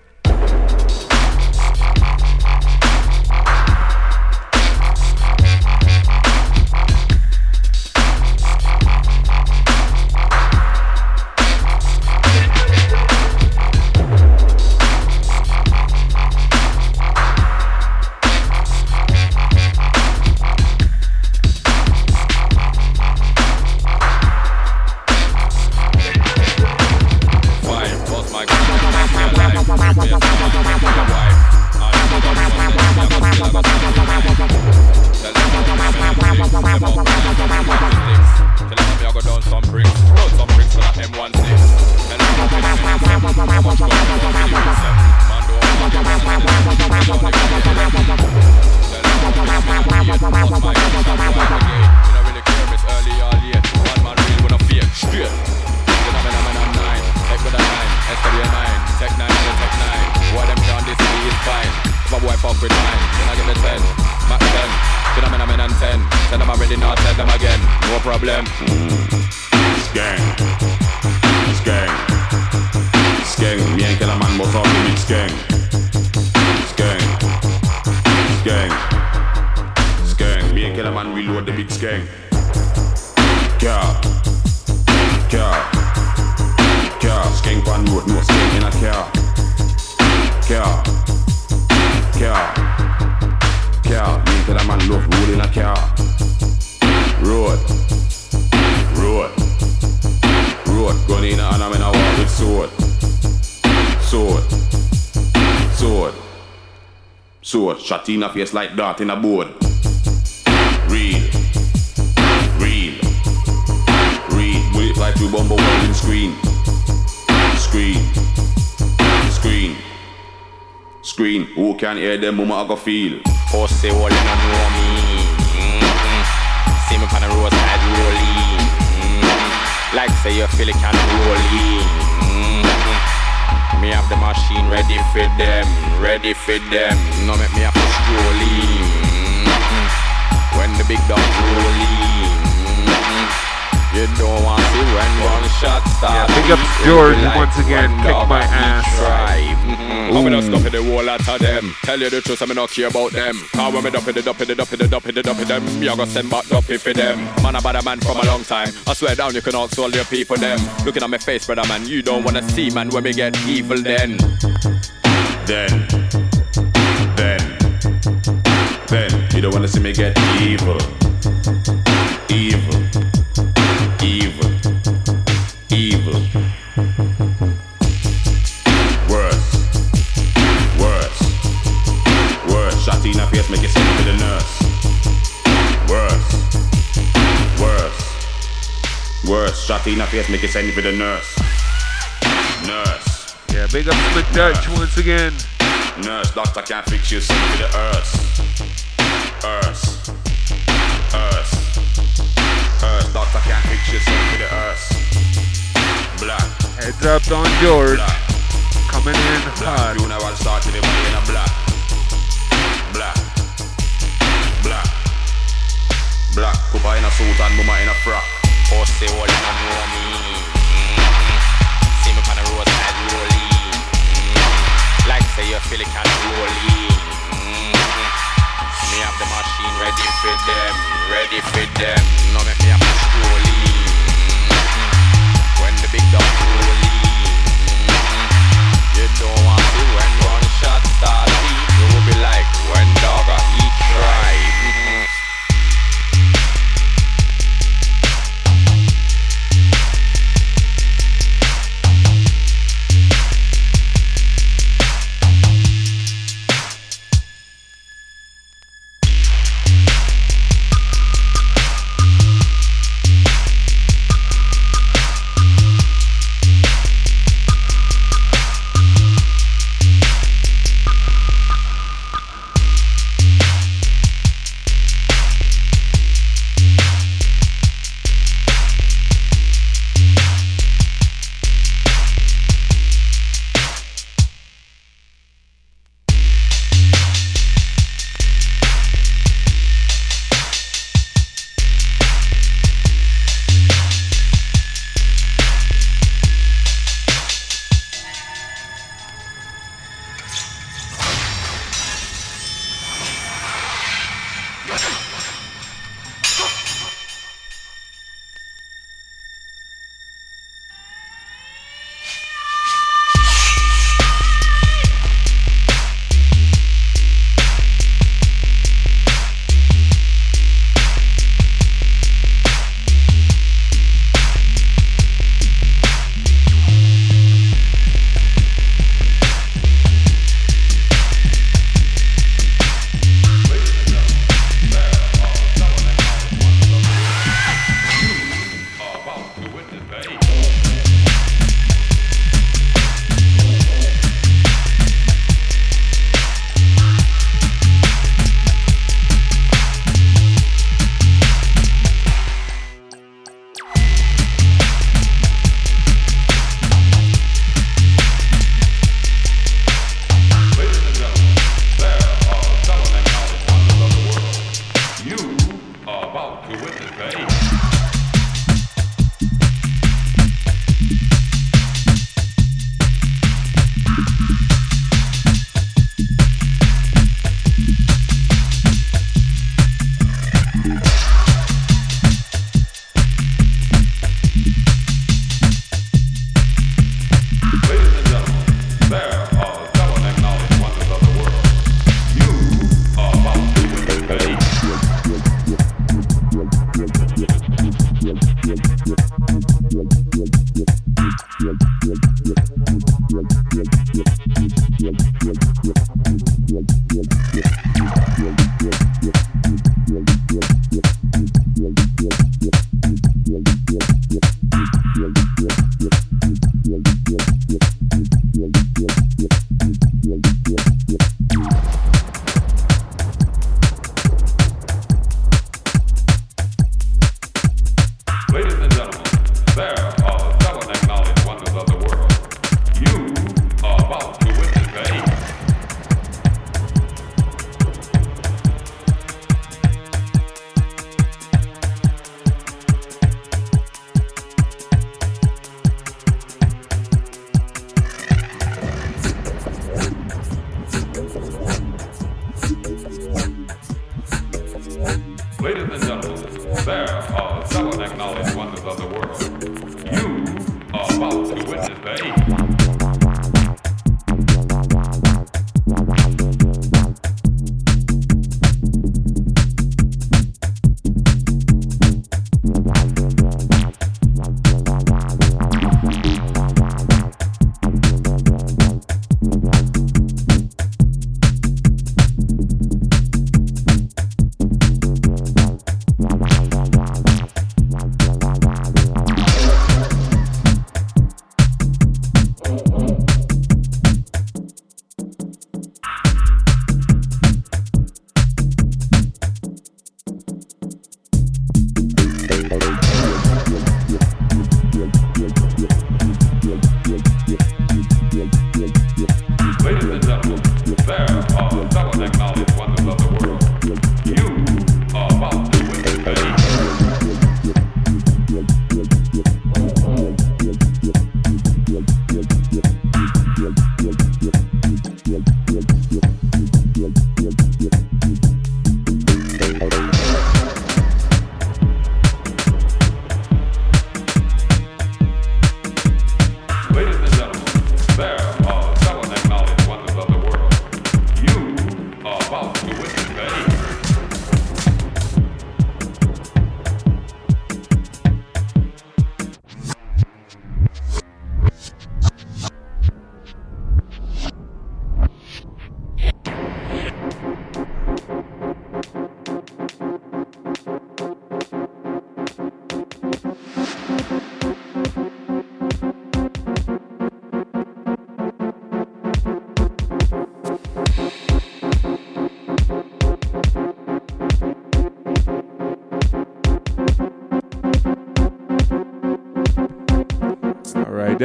In a face like dart in a board. Real. Real. Real. Bullet fly through bumper welding screen. Screen. Screen. Screen. Who can hear them mama I go feel? Pussy in on know me. Mm-hmm. See me on the roadside rolling. Mm-hmm. Like say you feel it can rolling. Mm-hmm. Me have the machine ready for them, ready for them. No make me have strolling. Mm-hmm. When the big dog rolling. Mm-hmm. You don't want to see when one shot start. Yeah, big It George like once again, kick my ass. I'm gonna in the whole lot of them. Tell you the truth, I'm not care about them. Cause when me dump it, dump it, dump it, dump it, dump it, them. Me I go send back dumpy for them. Man, I'm a man from a long time. I swear down, you can ask all your people them. Looking at my face, brother man, you don't wanna see man when me get evil. Then, then, then you don't wanna see me get evil, evil, evil, evil. Worse, worse, worse. Shot in a face, make you send to the nurse. Worse, worse, worse. Shot in a face, make you send for the nurse. Nurse. Yeah, big ups McDutch once again. Nurse, doctor can't fix you, send to the earth. Earth. Earth. Earth, doctor can't fix you, send to the earth. Black, Heads up on George. black, Coming in black. hot. Funeral start with the body in a black. Black. Black. Black. Cooper in a suit and mama in a frock. Pussy all in on know me. Mm-hmm. See me on the roadside rolling. Mm-hmm. Like say you feel it can rolling. Me have the machine ready for them, ready for them. No make me have to. When the big dog rolling. Mm-hmm. You don't want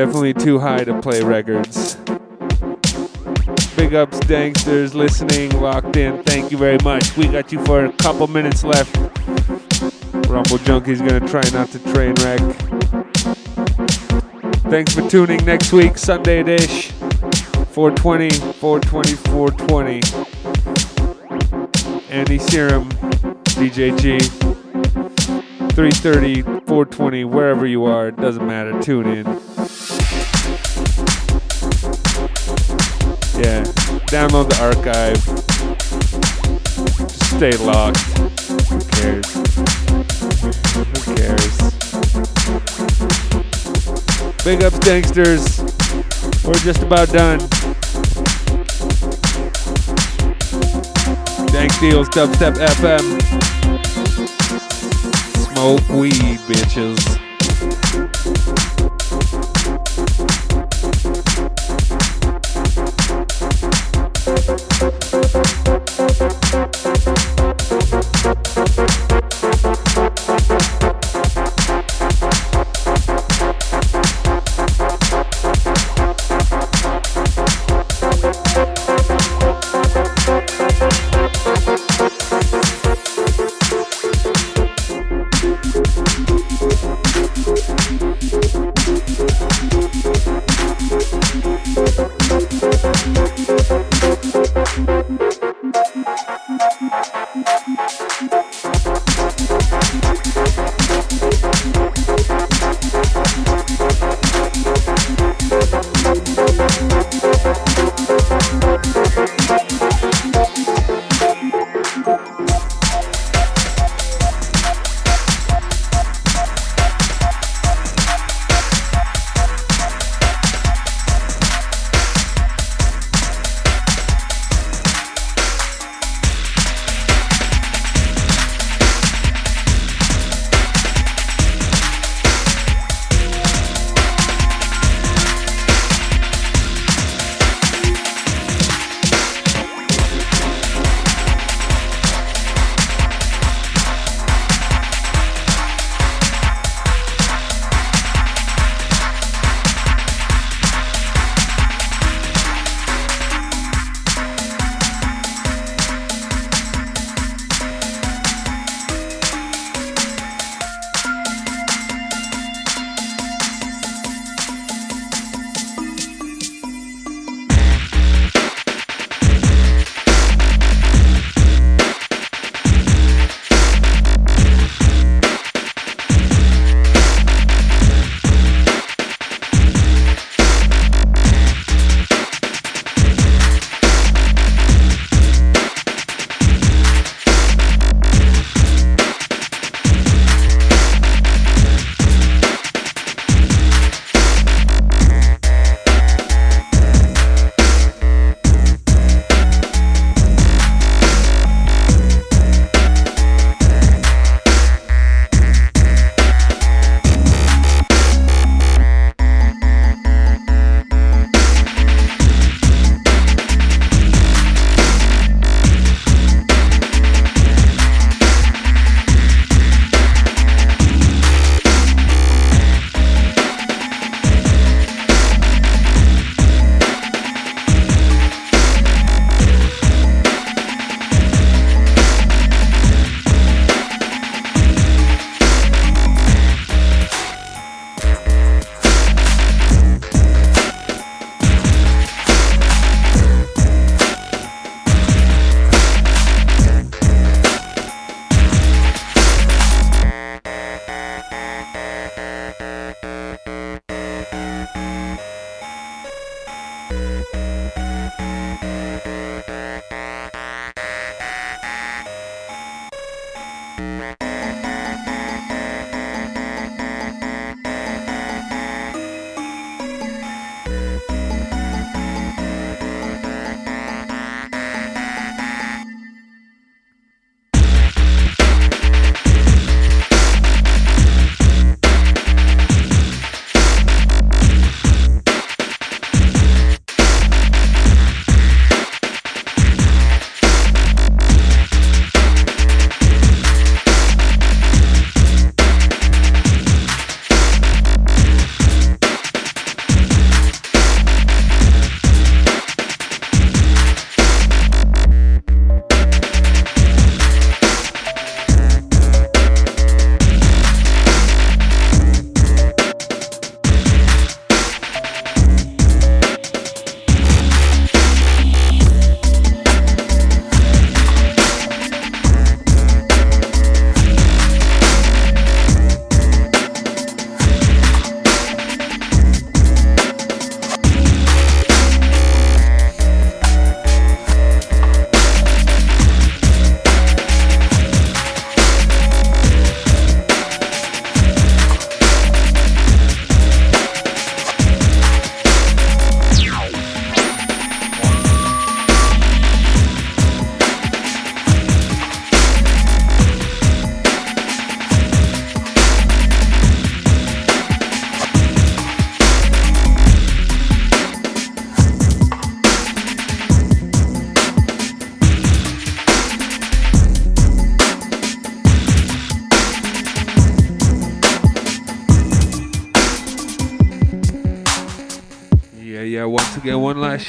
definitely too high to play records. Big ups, Danksters, listening, locked in. Thank you very much. We got you for a couple minutes left. Rumble Junkie's gonna try not to train wreck. Thanks for tuning next week, Sunday dish. 420, 420, 420. Andy Serum, DJG. 330, 420, wherever you are, it doesn't matter. Tune in. Yeah, download the archive. Just stay locked. Who cares? Who cares? Big ups, gangsters. We're just about done. Dank Deals, Dubstep FM. Smoke weed, bitches.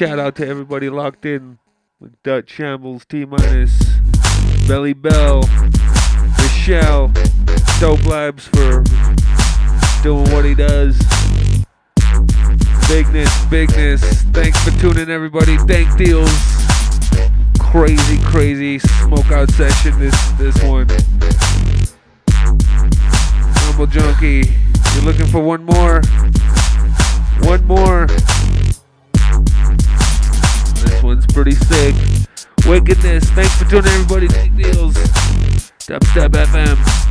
Shout out to everybody locked in. With Dutch Shambles, T minus, Belly Bell, Michelle, Dope Labs for doing what he does. Bigness, bigness. Thanks for tuning, everybody. Dank Deals. Crazy, crazy smoke out session. This this one. Humble junkie. You're looking for one more. One more. Wickedness. Thanks for tuning, everybody. Dank Deals. Dubstep FM.